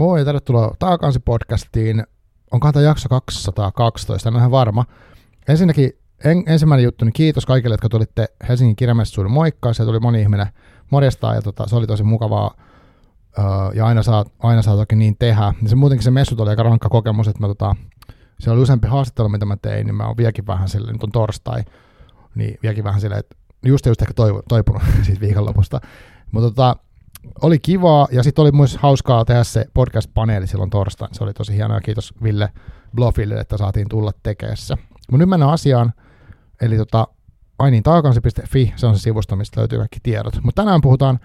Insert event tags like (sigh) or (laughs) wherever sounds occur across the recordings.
Moi tervetuloa Taakansi podcastiin. Onkohan tämä jakso 212, en ole ihan varma. Ensinnäkin en, ensimmäinen juttu, niin kiitos kaikille, jotka tulitte Helsingin kirjamessuun moikkaa. Se tuli moni ihminen morjestaan ja tota, se oli tosi mukavaa. Öö, ja aina saa, aina saa toki niin tehdä. Ja se muutenkin se messu oli aika rankka kokemus, että mä tota, se oli useampi haastattelu, mitä mä tein, niin mä oon vieläkin vähän sille, nyt on torstai, niin vieläkin vähän silleen, että just just ehkä toipunut (laughs) siitä viikonlopusta. Mutta tota, oli kivaa ja sitten oli myös hauskaa tehdä se podcast-paneeli silloin torstaina. Se oli tosi hienoa kiitos Ville Blofille, että saatiin tulla tekeessä. Mutta nyt mennään asiaan. Eli tota, ainiin taakansi.fi, se on se sivusto, mistä löytyy kaikki tiedot. Mutta tänään puhutaan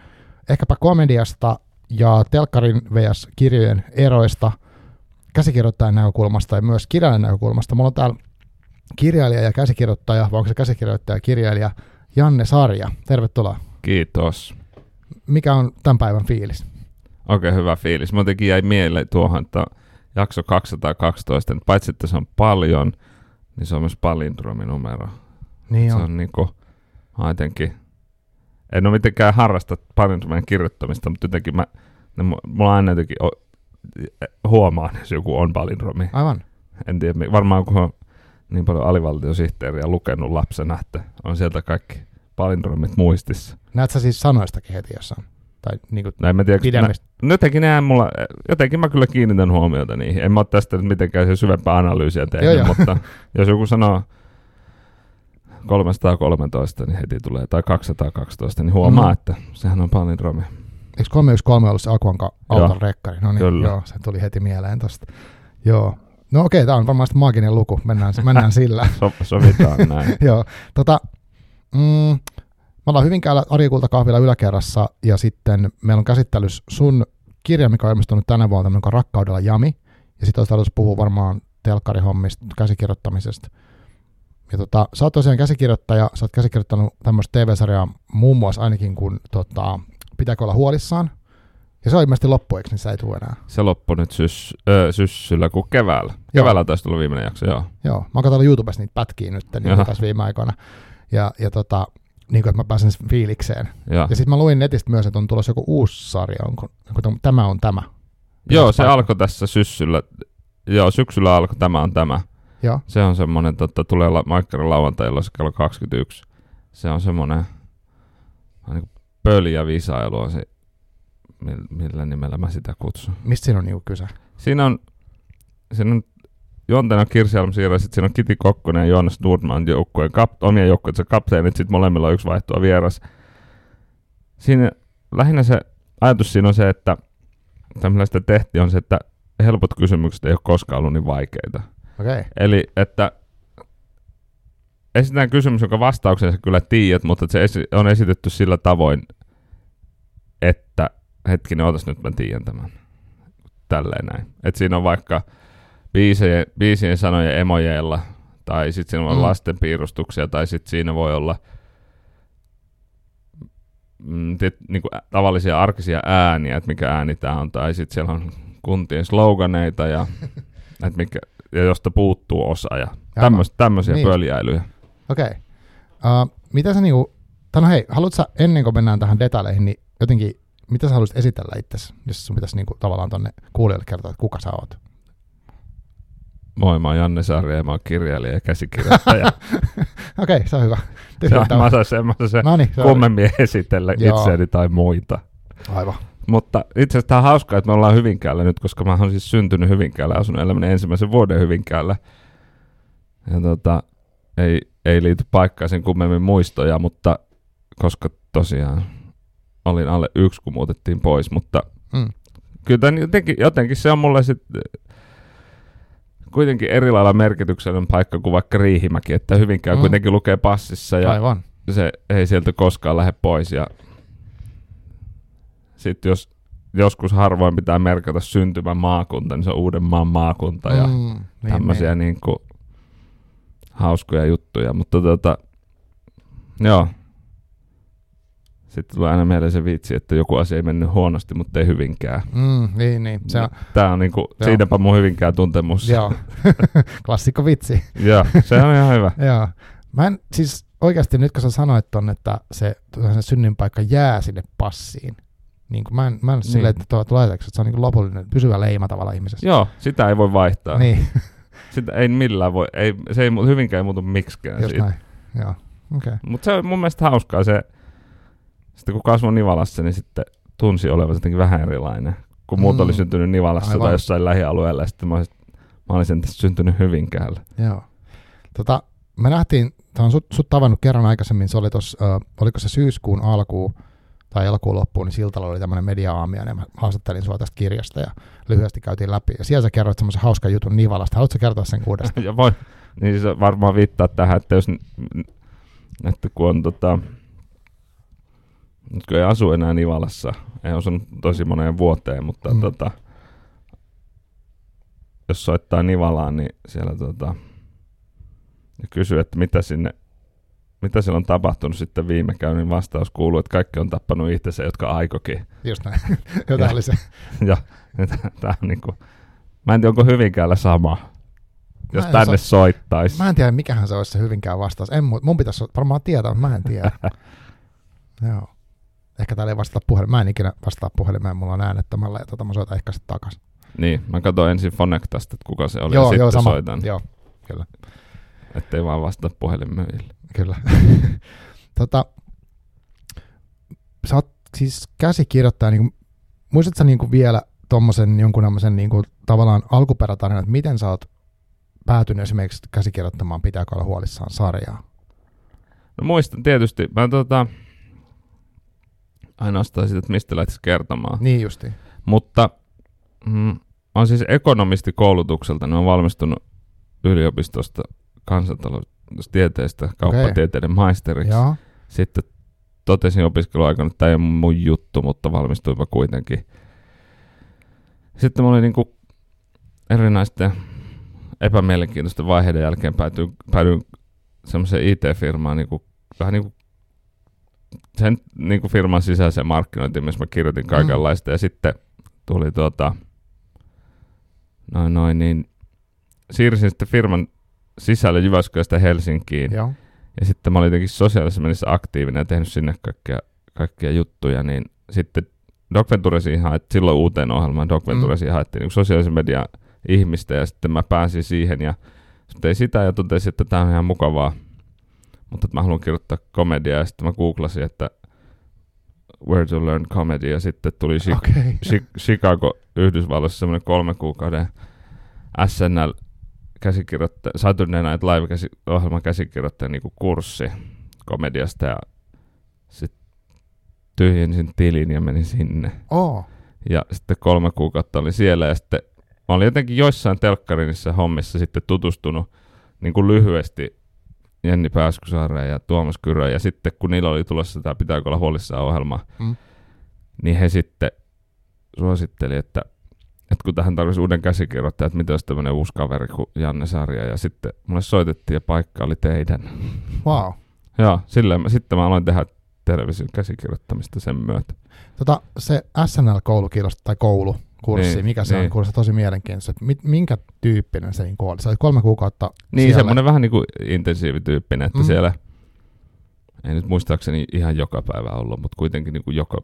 ehkäpä komediasta ja telkkarin vs. kirjojen eroista, käsikirjoittajan näkökulmasta ja myös kirjailijan näkökulmasta. Mulla on täällä kirjailija ja käsikirjoittaja, vai onko se käsikirjoittaja ja kirjailija Janne Sarja. Tervetuloa. Kiitos. Mikä on tämän päivän fiilis? Oikein hyvä fiilis. Mä jotenkin jäi mieleen tuohon, että jakso 212, että paitsi että se on paljon, niin se on myös palindrominumero. Niin se on. on niinku, mä jotenkin, en ole mitenkään harrasta palindromin kirjoittamista, mutta jotenkin mä, ne, mulla aina jotenkin o, huomaan, jos joku on palindromi. Aivan. En tiedä, varmaan kun on niin paljon alivaltiosihteeriä lukenut lapsena, että on sieltä kaikki palindromit muistissa. Näet sä siis sanoistakin heti jossain? Tai niinku Näin mä tiedä, nä, pidemmistä? jotenkin nää mulla, jotenkin mä kyllä kiinnitän huomiota niihin. En mä ole tästä nyt mitenkään se syvempää analyysiä tehnyt, Joo, joo. mutta jos joku sanoo 313, niin heti tulee, tai 212, niin huomaa, Mm. että sehän on palindromi. Eikö 313 ollut se Akuanka auton rekkari? No niin, Kyllä. joo, se tuli heti mieleen tosta. Joo. No okei, tämä on varmaan maaginen luku. Mennään, mennään (laughs) sillä. So, sovitaan näin. (laughs) Joo. Tota, mm, me ollaan Hyvinkäällä Ari kahvilla yläkerrassa ja sitten meillä on käsittelyssä sun kirja, mikä on ilmestynyt tänä vuonna, tämmöinen kuin Rakkaudella jami. Ja sitten olisi tarkoitus puhua varmaan telkkarihommista, käsikirjoittamisesta. Ja tota, sä oot tosiaan käsikirjoittaja, sä oot käsikirjoittanut tämmöistä TV-sarjaa muun muassa ainakin kun tota, pitääkö olla huolissaan. Ja se on ilmeisesti loppu, eikö niin se ei tule enää. Se loppui nyt sys, ö, syssyllä kuin keväällä. Keväällä taisi tulla viimeinen jakso, joo. Joo, mä oon katsonut YouTubesta niitä pätkiä nyt niin tässä viime aikoina. Ja, ja tota, niin kuin, että mä pääsen fiilikseen. Ja. Ja sitten mä luin netistä myös, että on tulossa joku uusi sarja, onko, onko tämä- tämä on tämä. Joo, se Paikka. alkoi tässä syssyllä. Joo, syksyllä alkoi Tämä on tämä. Joo, Se on semmoinen, että tulee la- Maikkarin lauantailla se kello 21. Se on semmoinen niin pöljä visailu on se, mil- millä nimellä mä sitä kutsun. mistä siinä on niinku kyse? Siinä on, siinä on juonteena Kirsi Almsiira, sitten siinä on Kiti Kokkonen ja Joonas Nordman joukkueen kap, omia joukkueensa kapteenit, sitten molemmilla on yksi vaihtoa vieras. Siinä lähinnä se ajatus siinä on se, että tämmöistä tehtiin on se, että helpot kysymykset ei ole koskaan ollut niin vaikeita. Okei, okay. Eli että esitään kysymys, jonka vastauksen sä kyllä tiedät, mutta se esi- on esitetty sillä tavoin, että hetkinen, otas nyt mä tiedän tämän. Tälleen näin. Et siinä on vaikka biisien, biisien sanojen emojeilla, tai sitten siinä on Mm. mm. lasten piirustuksia, tai sitten siinä voi olla mm, tit, niinku ä- tavallisia arkisia ääniä, että mikä ääni tämä on, tai sitten siellä on kuntien sloganeita, ja, (laughs) et mikä, ja josta puuttuu osa, ja tämmöis, tämmöisiä Niin. niin. pöljäilyjä. okei. Okay. Uh, mitä sä niinku, tai no hei, haluatko sä ennen kuin mennään tähän detaileihin, niin jotenkin, mitä sä haluaisit esitellä itsesi, jos sun pitäisi niinku tavallaan tonne kuulijoille kertoa, että kuka sä oot? Moi, mä oon Janne Sarja ja mä oon kirjailija ja käsikirjoittaja. (laughs) Okei, okay, se on hyvä. se mä saan semmoisen se kummemmin esitellä Joo. itseäni tai muita. aivan. Mutta itse asiassa tämä on hauskaa, että me ollaan Hyvinkäällä nyt, koska mä oon siis syntynyt Hyvinkäällä, asunut elämäni ensimmäisen vuoden Hyvinkäällä. Ja tota, ei, ei liity paikkaan sen kummemmin muistoja, mutta koska tosiaan olin alle yksi, kun muutettiin pois, mutta Mm. kyllä jotenkin, jotenkin se on mulle sitten kuitenkin eri lailla merkityksellinen paikka kuin vaikka Riihimäki, että Hyvinkään Mm. kuitenkin lukee passissa ja Aivan. se ei sieltä koskaan lähde pois. Ja sitten jos joskus harvoin pitää merkata syntymän maakunta, niin se on Uudenmaan maakunta ja mm, niin, tämmöisiä niin. Niin hauskoja juttuja. Mutta tota, joo. Sitten tulee aina mieleen se vitsi, että joku asia ei mennyt huonosti, mutta ei hyvinkään. Mm, niin, niin. Se on, Tää on niinku, Joo. siinäpä mun hyvinkään tuntemus. joo. (laughs) Klassikko vitsi. Joo, se on ihan hyvä. Joo. Mä en, siis oikeasti nyt kun sä sanoit ton, että se, se synnyinpaikka jää sinne passiin, Niin kuin mä en, mä en niin. silleen, että tuo tulee että se on niin kuin lopullinen pysyvä leima tavalla ihmisessä. Joo, sitä ei voi vaihtaa. Niin, (laughs) Sitä ei millään voi, ei, se ei hyvinkään ei muutu miksikään just siitä. näin. Joo. Okay. Mutta se on mun mielestä hauskaa se, sitten kun kasvoi Nivalassa, niin sitten tunsi olevansa jotenkin vähän erilainen. Kun muut Mm. oli syntynyt Nivalassa Aivan. tai jossain lähialueella, ja sitten mä olisin, mä olisin syntynyt Hyvinkäällä. Joo. Tota, me nähtiin, tämä on sut, sut tavannut kerran aikaisemmin, se oli tuossa, äh, oliko se syyskuun alkuun tai elokuun loppuun, niin Siltalla oli tämmöinen media-aamia, ja mä haastattelin sua tästä kirjasta ja lyhyesti käytiin läpi. Ja siellä sä kerroit semmoisen hauskan jutun Nivalasta. Haluatko kertoa sen uudestaan? (laughs) ja voi, niin se varmaan viittaa tähän, että jos, että kun on tota, nyt kun ei asu enää Nivalassa, ei osunut tosi moneen vuoteen, mutta Mm. tota, jos soittaa Nivalaan, niin siellä tota, ja kysyy, että mitä sinne mitä siellä on tapahtunut sitten viime käynnin vastaus kuuluu, että kaikki on tappanut itsensä, jotka aikokin. Just näin. (laughs) Jotain Ja- oli se. (laughs) Ja tämä on niinku, mä en tiedä, onko Hyvinkäällä sama, jos tänne osaa- soittaisi. Mä en tiedä, mikähän se olisi se hyvinkään vastaus. En, mu- mun pitäisi varmaan tietää, mutta mä en tiedä. (laughs) Joo. Ehkä täällä ei vastata puhelimeen. Mä en ikinä vastaa puhelimeen, mulla on äänettömällä ja tota mä soitan ehkä sitten takas. Niin, mä katsoin ensin Fonectasta, että kuka se oli, joo, ja sitten joo, sama. soitan, Joo, kyllä. ettei vaan vastata puhelinmyyjille. kyllä. (laughs) tota, sä oot siis käsikirjoittaja, niin kuin, muistatko sä niin kuin vielä tuommoisen jonkun niin kuin, tavallaan alkuperätarinan, että miten sä oot päätynyt esimerkiksi käsikirjoittamaan Pitääkö olla huolissaan sarjaa? No muistan tietysti, mä tota, ainoastaan sitä, että mistä lähtisi kertomaan. Niin justi. Mutta mm, oon siis ekonomisti koulutukselta, niin on valmistunut yliopistosta kansantaloustieteestä kauppatieteiden maisteriksi. Joo. Sitten totesin opiskeluaikana, että tämä ei ole mun juttu, mutta valmistuinpa kuitenkin. Sitten mä olin niinku erinäisten epämielenkiintoisten vaiheiden jälkeen päätyin, päädyin semmoiseen IT-firmaan niinku, vähän niinku sen niinku firman sisäiseen markkinointiin, missä mä kirjoitin kaikenlaista. Ja sitten tuli tuota, noin noin, niin siirsin sitten firman sisälle Jyväskylästä Helsinkiin. Joo. Ja sitten mä olin jotenkin sosiaalisessa mielessä aktiivinen ja tehnyt sinne kaikkia, kaikkia juttuja, niin sitten Doc Venturesiin haettiin, silloin uuteen ohjelmaan Doc Venturesiin haettiin niin sosiaalisen median ihmistä ja sitten mä pääsin siihen ja sitten tein sitä ja totesin, että tämä on ihan mukavaa, mutta että mä haluan kirjoittaa komediaa ja sitten mä googlasin, että where to learn comedy ja sitten tuli Chi-. Okay. Chi- Chicago Yhdysvalloissa semmoinen kolme kuukauden SNL käsikirjoittaja, Saturday Night Live käsi, ohjelman käsikirjoittaja niin kurssi komediasta ja sitten tyhjensin tilin ja menin sinne. Oh. Ja sitten kolme kuukautta olin siellä ja sitten mä olin jotenkin joissain telkkarinissa hommissa sitten tutustunut niin kuin lyhyesti Jenni Pääskysaareen ja Tuomas Kyrö ja sitten kun niillä oli tulossa tämä Pitääkö olla huolissaan ohjelma, Mm. niin he sitten suositteli, että, että kun tähän tarvitsisi uuden käsikirjoittajan, että mitä olisi tämmöinen uusi kaveri kuin Janne Sarja. Ja sitten mulle soitettiin ja paikka oli teidän. Wow. Joo, silleen mä, sitten mä aloin tehdä television käsikirjoittamista sen myötä. Tota, se SNL-koulu kiinnosti, tai koulu, kurssi, Niin, mikä se on, niin. kuulostaa tosi mielenkiintoista. että mit- Minkä tyyppinen se niin oli? Se oli kolme kuukautta Niin, siellä. semmoinen vähän niin kuin intensiivityyppinen, että Mm. mm. siellä ei nyt muistaakseni ihan joka päivä ollut, mutta kuitenkin niin kuin joka,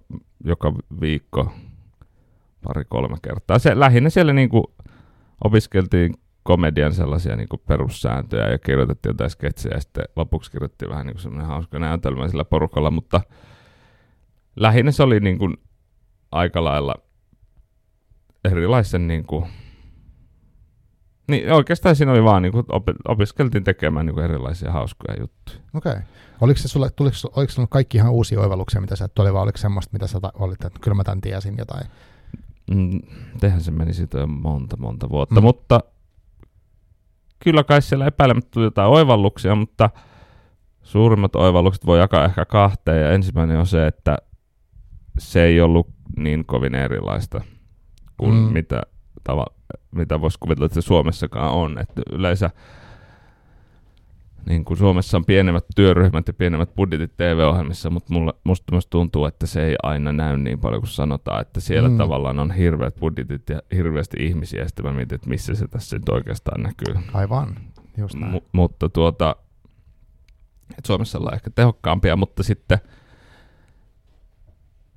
joka viikko pari-kolme kertaa. Se, lähinnä siellä niin kuin opiskeltiin komedian sellaisia niin kuin perussääntöjä ja kirjoitettiin jotain sketsejä ja sitten lopuksi kirjoitettiin vähän niin kuin semmoinen hauska näytelmä sillä porukalla, mutta lähinnä se oli niin kuin aika lailla erilaisen niin kuin niin oikeastaan siinä oli vaan, niin kuin, opi- opiskeltiin tekemään niin kuin erilaisia hauskoja juttuja. Okei. Okay. Oliko se sulle, tuliko, oliko sulla kaikki ihan uusia oivalluksia, mitä sä et oli, vai oliko semmoista, mitä sä ta- olit, että kyllä mä tämän tiesin jotain? Mm, tehän se meni siitä monta, monta vuotta, mm. mutta kyllä kai siellä epäilemättä tuli jotain oivalluksia, mutta suurimmat oivallukset voi jakaa ehkä kahteen, ja ensimmäinen on se, että se ei ollut niin kovin erilaista kuin Mm. mitä, tava, mitä voisi kuvitella, että se Suomessakaan on. Että yleensä niin kuin Suomessa on pienemmät työryhmät ja pienemmät budjetit TV-ohjelmissa, mutta mulla, musta myös tuntuu, että se ei aina näy niin paljon kuin sanotaan, että siellä Mm. tavallaan on hirveät budjetit ja hirveästi ihmisiä, ja sitten mä mietin, että missä se tässä nyt oikeastaan näkyy. Aivan. Just näin. M- mutta tuota, et Suomessa ollaan ehkä tehokkaampia, mutta sitten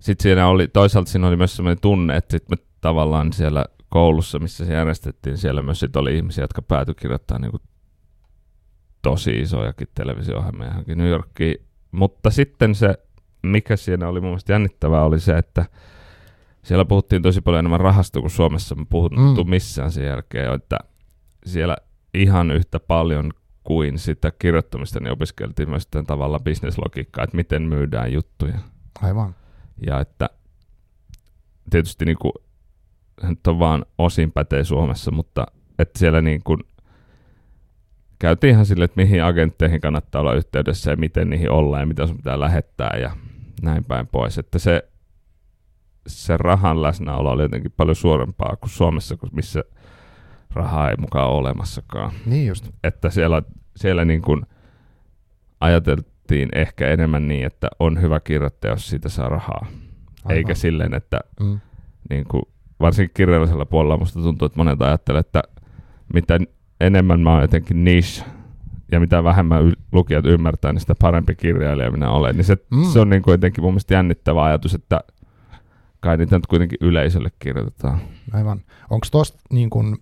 sitten siinä oli, toisaalta siinä oli myös sellainen tunne, että sit me tavallaan siellä koulussa, missä se järjestettiin, siellä myös sit oli ihmisiä, jotka päätyi kirjoittamaan niin tosi isojakin televisio-ohjelmia johonkin New Yorkiin. Mutta sitten se, mikä siinä oli mun mielestä jännittävää, oli se, että siellä puhuttiin tosi paljon enemmän rahasta kuin Suomessa me puhuttu mm. missään sen jälkeen, että siellä ihan yhtä paljon kuin sitä kirjoittamista, niin opiskeltiin myös tämän tavalla bisneslogiikkaa, että miten myydään juttuja. Aivan. Ja että tietysti niin kuin, nyt on vaan osin pätee Suomessa, mutta että siellä niin kuin käytiin ihan sille, että mihin agentteihin kannattaa olla yhteydessä ja miten niihin ollaan ja mitä sun pitää lähettää ja näin päin pois. Että se, se rahan läsnäolo oli jotenkin paljon suorempaa kuin Suomessa, missä rahaa ei mukaan ole olemassakaan. Niin just. Että siellä, siellä niin kuin ajateltiin ehkä enemmän niin, että on hyvä kirjoittaja, jos siitä saa rahaa. Aivan. Eikä silleen, että mm. niin kuin, varsinkin kirjallisella puolella musta tuntuu, että monet ajattelee, että mitä enemmän mä oon jotenkin niche ja mitä vähemmän y- lukijat ymmärtää, niin sitä parempi kirjailija minä olen. Niin se, mm. se on niin kuin jotenkin mun mielestä jännittävä ajatus, että kai niitä nyt kuitenkin yleisölle kirjoitetaan. Aivan. Onko tuosta niin kuin,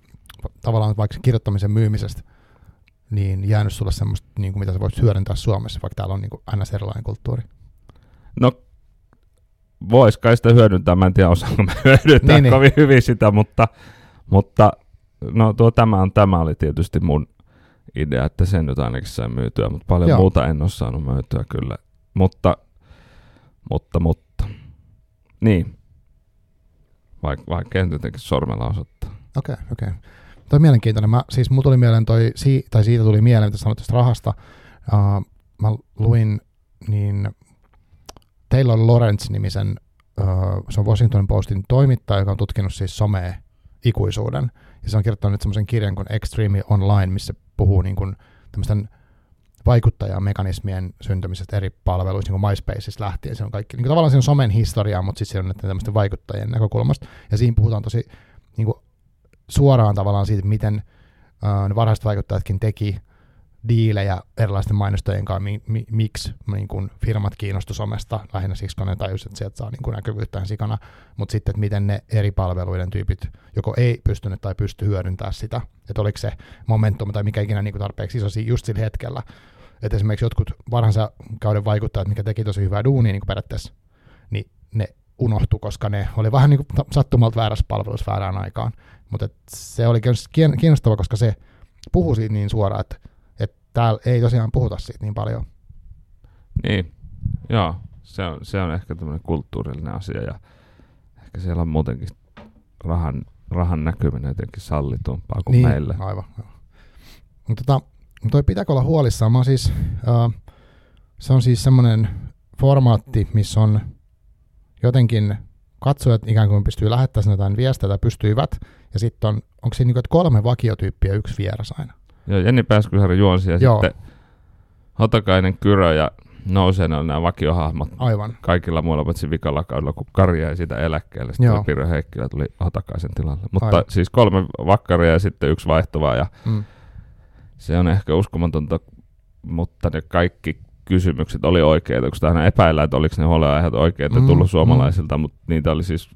tavallaan vaikka kirjoittamisen myymisestä niin jäänyt sulle semmoista, niin kuin mitä sä voisit hyödyntää Suomessa, vaikka täällä on niin kuin ns. erilainen kulttuuri? No vois kai sitä hyödyntää, mä en tiedä osaanko mä hyödyntää niin, niin. kovin niin. hyvin sitä, mutta, mutta no tuo tämä, on, tämä oli tietysti mun idea, että sen nyt ainakin sai myytyä, mutta paljon Joo. muuta en ole saanut myytyä kyllä. Mutta, mutta, mutta. Niin. Vaik, vaikea jotenkin sormella osoittaa. Okei, okay, okei. Okay. Toi on mielenkiintoinen. Mä, siis mulla tuli mieleen toi, tai siitä tuli mieleen, mitä sanoit tästä rahasta. Uh, mä luin niin Taylor Lawrence-nimisen, se on Washington Postin toimittaja, joka on tutkinut siis somea ikuisuuden. Ja se on kirjoittanut nyt semmoisen kirjan kuin Extreme Online, missä puhuu niin kuin tämmöisten vaikuttajamekanismien syntymisestä eri palveluissa, niin kuin MySpaceista lähtien. Se on kaikki, niin kuin tavallaan se on somen historiaa, mutta sitten se on tämmöisten vaikuttajien näkökulmasta. Ja siinä puhutaan tosi niin kuin suoraan tavallaan siitä, miten ne varhaiset vaikuttajatkin teki diilejä erilaisten mainostajien kanssa, mi, mi, miksi niin kun firmat kiinnostu somesta, lähinnä siksi, kun ne tajusivat, että sieltä saa niin näkyvyyttä sikana, mutta sitten, että miten ne eri palveluiden tyypit joko ei pystynyt tai pysty hyödyntämään sitä, että oliko se momentum tai mikä ikinä niin tarpeeksi iso just sillä hetkellä, että esimerkiksi jotkut varhansa kauden vaikuttajat, mikä teki tosi hyvää duunia niin periaatteessa, niin ne unohtu, koska ne oli vähän niin sattumalta väärässä palvelussa väärään aikaan. Mutta se oli kiinnostava, koska se puhui siitä niin suoraan, että täällä ei tosiaan puhuta siitä niin paljon. Niin, joo. Se on, se on ehkä tämmöinen kulttuurillinen asia ja ehkä siellä on muutenkin rahan, rahan näkyminen jotenkin sallitumpaa kuin niin, meillä. aivan. Mutta tota, toi pitääkö olla huolissaan? Mä siis, uh, se on siis semmoinen formaatti, missä on jotenkin katsojat ikään kuin pystyy lähettämään jotain viestejä tai pystyivät, ja sitten on, onko siinä niin kolme vakiotyyppiä yksi vieras aina? Joo, Jenni Pääskysaari juonsi ja Joo. sitten Hotakainen Kyrö ja nousee ne on nämä vakiohahmot. Aivan. Kaikilla muilla paitsi vikalla kaudella, kun Kari jäi siitä eläkkeelle. Sitten Joo. Pirjo Heikkilä tuli Hotakaisen tilalle. Mutta Aivan. siis kolme vakkaria ja sitten yksi vaihtuvaa. Ja mm. Se on ehkä uskomatonta, mutta ne kaikki kysymykset oli oikeita, koska aina epäillään, että oliko ne huolenaiheet oikeita mm, tullut mm. suomalaisilta, mm. mutta niitä oli siis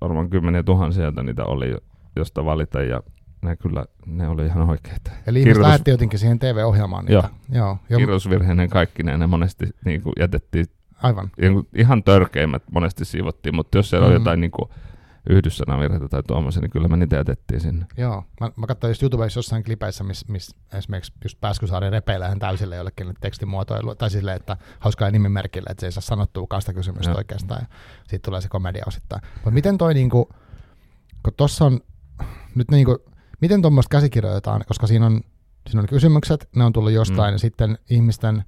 varmaan kymmeniä tuhansia, niitä oli, josta valita. Ja ne kyllä, ne oli ihan oikeita. Eli ihmiset Kirjoitus... lähetti jotenkin siihen TV-ohjelmaan niitä. Joo. Joo. Kirjoitusvirheinen kaikki ne, ne monesti niin kuin jätettiin. Aivan. Ihan törkeimmät monesti siivottiin, mutta jos siellä mm. on jotain niin kuin, yhdyssanavirheitä tai tuommoisia, niin kyllä me niitä jätettiin sinne. Joo, mä, mä katsoin just YouTubessa jossain klipeissä, missä mis esimerkiksi just Pääskysaari repeillä hän täysille jollekin tekstimuotoilu, tai silleen, että hauskaa nimimerkille, että se ei saa sanottua kasta kysymystä Joo. oikeastaan, ja siitä tulee se komedia osittain. Mutta miten toi niinku, kun tossa on nyt niinku, miten tuommoista käsikirjoitetaan, koska siinä on, siinä on kysymykset, ne on tullut jostain, mm. ja sitten ihmisten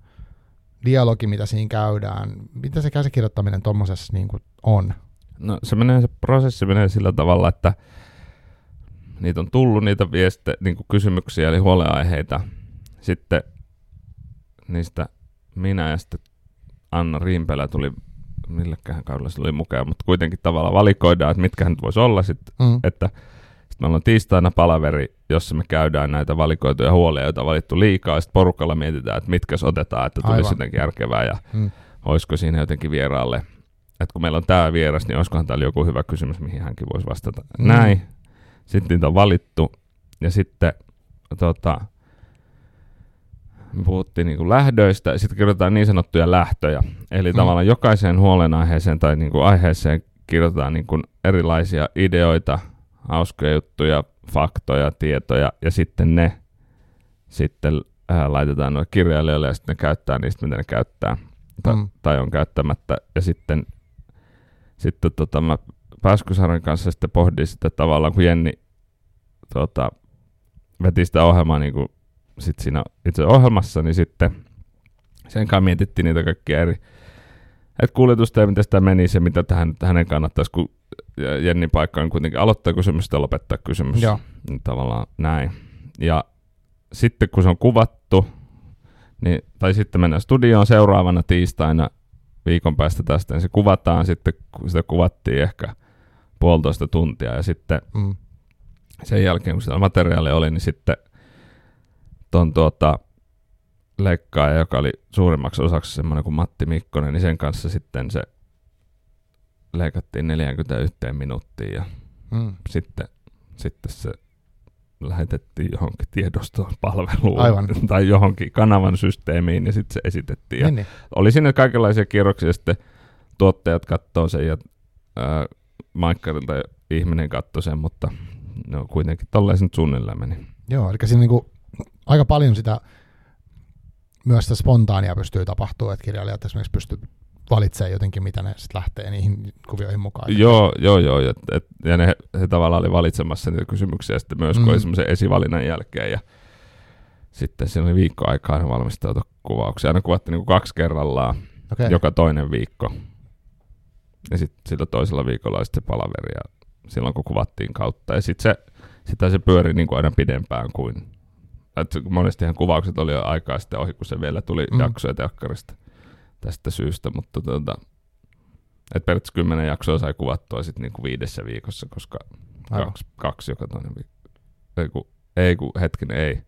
dialogi, mitä siinä käydään, mitä se käsikirjoittaminen tuommoisessa niin on? No se, menee, se prosessi menee sillä tavalla, että niitä on tullut niitä vieste, niin kysymyksiä eli huoleaiheita. Sitten niistä minä ja sitten Anna Rimpelä tuli, millekähän kaudella se oli mukaan, mutta kuitenkin tavallaan valikoidaan, että mitkä nyt voisi olla sitten, mm. että Meillä on tiistaina palaveri, jossa me käydään näitä valikoituja huolia, joita on valittu liikaa, ja sitten porukalla mietitään, että mitkä otetaan, että tulisi jotenkin järkevää, ja hmm. olisiko siinä jotenkin vieraalle että kun meillä on tämä vieras, niin olisikohan täällä joku hyvä kysymys, mihin hänkin voisi vastata. Mm. Mm. Näin. Sitten niitä on valittu. Ja sitten tota, me puhuttiin niin kuin lähdöistä, sitten kirjoitetaan niin sanottuja lähtöjä. Eli Mm. mm. tavallaan jokaiseen huolenaiheeseen tai niin kuin aiheeseen kirjoitetaan niin kuin erilaisia ideoita, hauskoja juttuja, faktoja, tietoja, ja sitten ne sitten ää, laitetaan noille kirjailijoille, ja sitten ne käyttää niistä, mitä ne käyttää, tai, Mm. tai on käyttämättä. Ja sitten, sitten tota, mä Pääskysaaren kanssa sitten pohdin sitä tavallaan, kun Jenni tota, veti sitä ohjelmaa niin kuin sit siinä itse ohjelmassa, niin sitten sen kanssa mietittiin niitä kaikkia eri, että kuljetusta ja miten sitä menisi ja mitä tähän, hänen kannattaisi, kun Jenni paikka on kuitenkin aloittaa kysymys ja lopettaa kysymys. Joo. Niin tavallaan näin. Ja sitten kun se on kuvattu, niin, tai sitten mennään studioon seuraavana tiistaina viikon päästä tästä, niin se kuvataan sitten, kun sitä kuvattiin ehkä puolitoista tuntia, ja sitten Mm. sen jälkeen, kun sitä materiaalia oli, niin sitten ton tuota, leikkaaja, joka oli suurimmaksi osaksi semmoinen kuin Matti Mikkonen, niin sen kanssa sitten se leikattiin 41 minuuttiin ja Mm. sitten, sitten se lähetettiin johonkin tiedostopalveluun Aivan. tai johonkin kanavan systeemiin ja sitten se esitettiin. Niin, niin. oli siinä kaikenlaisia kierroksia, sitten tuottajat katsoo sen ja ää, Maikkarilta ihminen katsoi sen, mutta no kuitenkin tolleen se nyt suunnilleen meni. Joo, eli siinä niinku aika paljon sitä myös sitä spontaania pystyy tapahtumaan, että kirjailijat esimerkiksi pystyy valitsemaan jotenkin, mitä ne sitten lähtee niihin kuvioihin mukaan. Joo, joo, joo. Ja, et, ja ne, he tavallaan oli valitsemassa niitä kysymyksiä sitten myös, kun Mm. oli semmoisen esivalinnan jälkeen. Ja sitten siinä oli viikko aikaa valmistautua kuvauksia. Aina kuvattiin niin kuin kaksi kerrallaan, Okei. joka toinen viikko. Ja sitten sillä toisella viikolla oli sitten se palaveri ja silloin kun kuvattiin kautta. Ja sitten se, sitä se pyöri niin kuin aina pidempään kuin... Että monestihan kuvaukset oli jo aikaa sitten ohi, kun se vielä tuli Mm. mm. jaksoja telkkarista tästä syystä, mutta tuota, et periaatteessa kymmenen jaksoa sai kuvattua sitten niinku viidessä viikossa, koska Aivan. kaksi, kaksi joka toinen viikko. Ei kun, ei kun hetkinen, ei.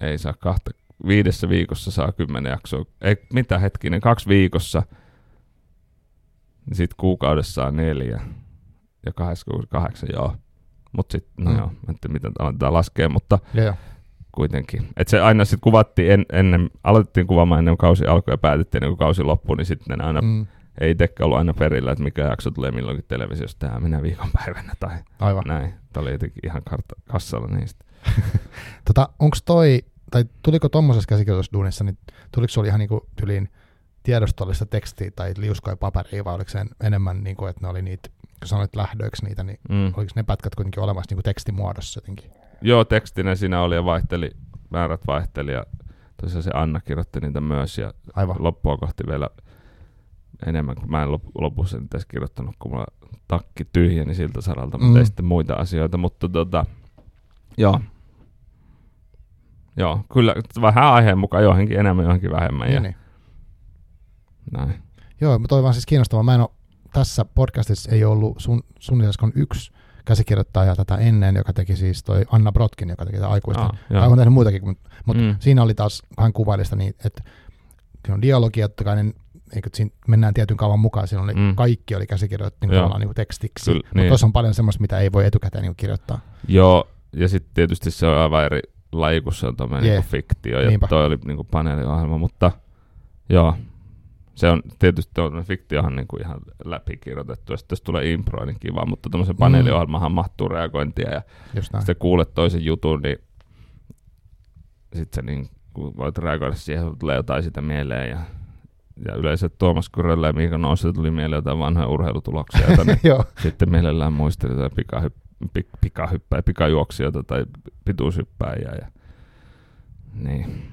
Ei saa kahta. Viidessä viikossa saa kymmenen jaksoa. Ei, mitä hetkinen, kaksi viikossa. Niin sitten kuukaudessa saa neljä. Ja kuukaudessa kahdeksan, joo. Mutta sitten, no Mm. joo, en tiedä, miten aletaan laskea, mutta joo. Kuitenkin. Et se aina sitten kuvattiin en, ennen, aloitettiin kuvaamaan ennen kuin kausi alkoi ja päätettiin ennen kuin kausi loppui, niin sitten aina mm. Ei itsekään ollut aina perillä, että mikä jakso tulee milloinkin televisiosta tähän minä viikonpäivänä tai aivan. näin. Tämä oli jotenkin ihan kartta, kassalla niistä. (laughs) Tota, onko toi, tai tuliko tuommoisessa käsikirjoitusduunissa, niin tuliko sulla ihan niinku tyliin tiedostollista tekstiä tai liuskoja paperia, vai oliko se enemmän, niinku, että ne oli niitä, kun sanoit lähdöiksi niitä, niin Mm. oliko ne pätkät kuitenkin olemassa niinku tekstimuodossa jotenkin? Joo, tekstinä siinä oli ja vaihteli, määrät vaihteli ja tosiaan se Anna kirjoitti niitä myös ja Aivan. loppua kohti vielä enemmän, kun mä en lop- lopussa nyt edes kirjoittanut, kun mulla takki tyhjeni siltä saralta, mutta Mm. ei sitten muita asioita, mutta tota, joo. Joo, kyllä vähän aiheen mukaan johonkin enemmän, johonkin vähemmän ja Niin, niin. näin. Joo, mutta toi vaan siis kiinnostavaa. Mä en ole, tässä podcastissa ei ollut sun, kuin yksi käsikirjoittaja tätä ennen, joka teki siis toi Anna Brotkin, joka teki tätä aikuisten. Aa, Ah, joo. on tehnyt muitakin, mutta, mutta mm. Siinä oli taas, hän kuvaili sitä niin, että kun on dialogia, totta kai niin, eikö, siinä mennään tietyn kaavan mukaan, siinä oli, mm. Kaikki oli käsikirjoitettu niin tavallaan niin tekstiksi, Kyllä, mutta niin. tuossa on paljon semmoista, mitä ei voi etukäteen niin kirjoittaa. Joo, ja sitten tietysti se on aivan eri laji, kun se on Jee. niinku fiktio, ja Niinpä. toi oli niinku paneeliohjelma, mutta joo, se on tietysti tuo fiktiohan niinku ihan läpikirjoitettu, ja sitten jos tulee impro, niin kiva, mutta tuommoisen paneeliohjelmahan mahtuu reagointia, ja sitten kuulet toisen jutun, niin sitten niin, kun voit reagoida siihen, kun tulee jotain sitä mieleen, ja, ja yleensä Tuomas Kyröllä ja Miika Nousi tuli mieleen jotain vanhoja urheilutuloksia, joita (laughs) ne Joo, sitten mielellään muisteli jotain pik- pikahyppää, pikajuoksijoita tai pituushyppääjiä. Ja... Niin.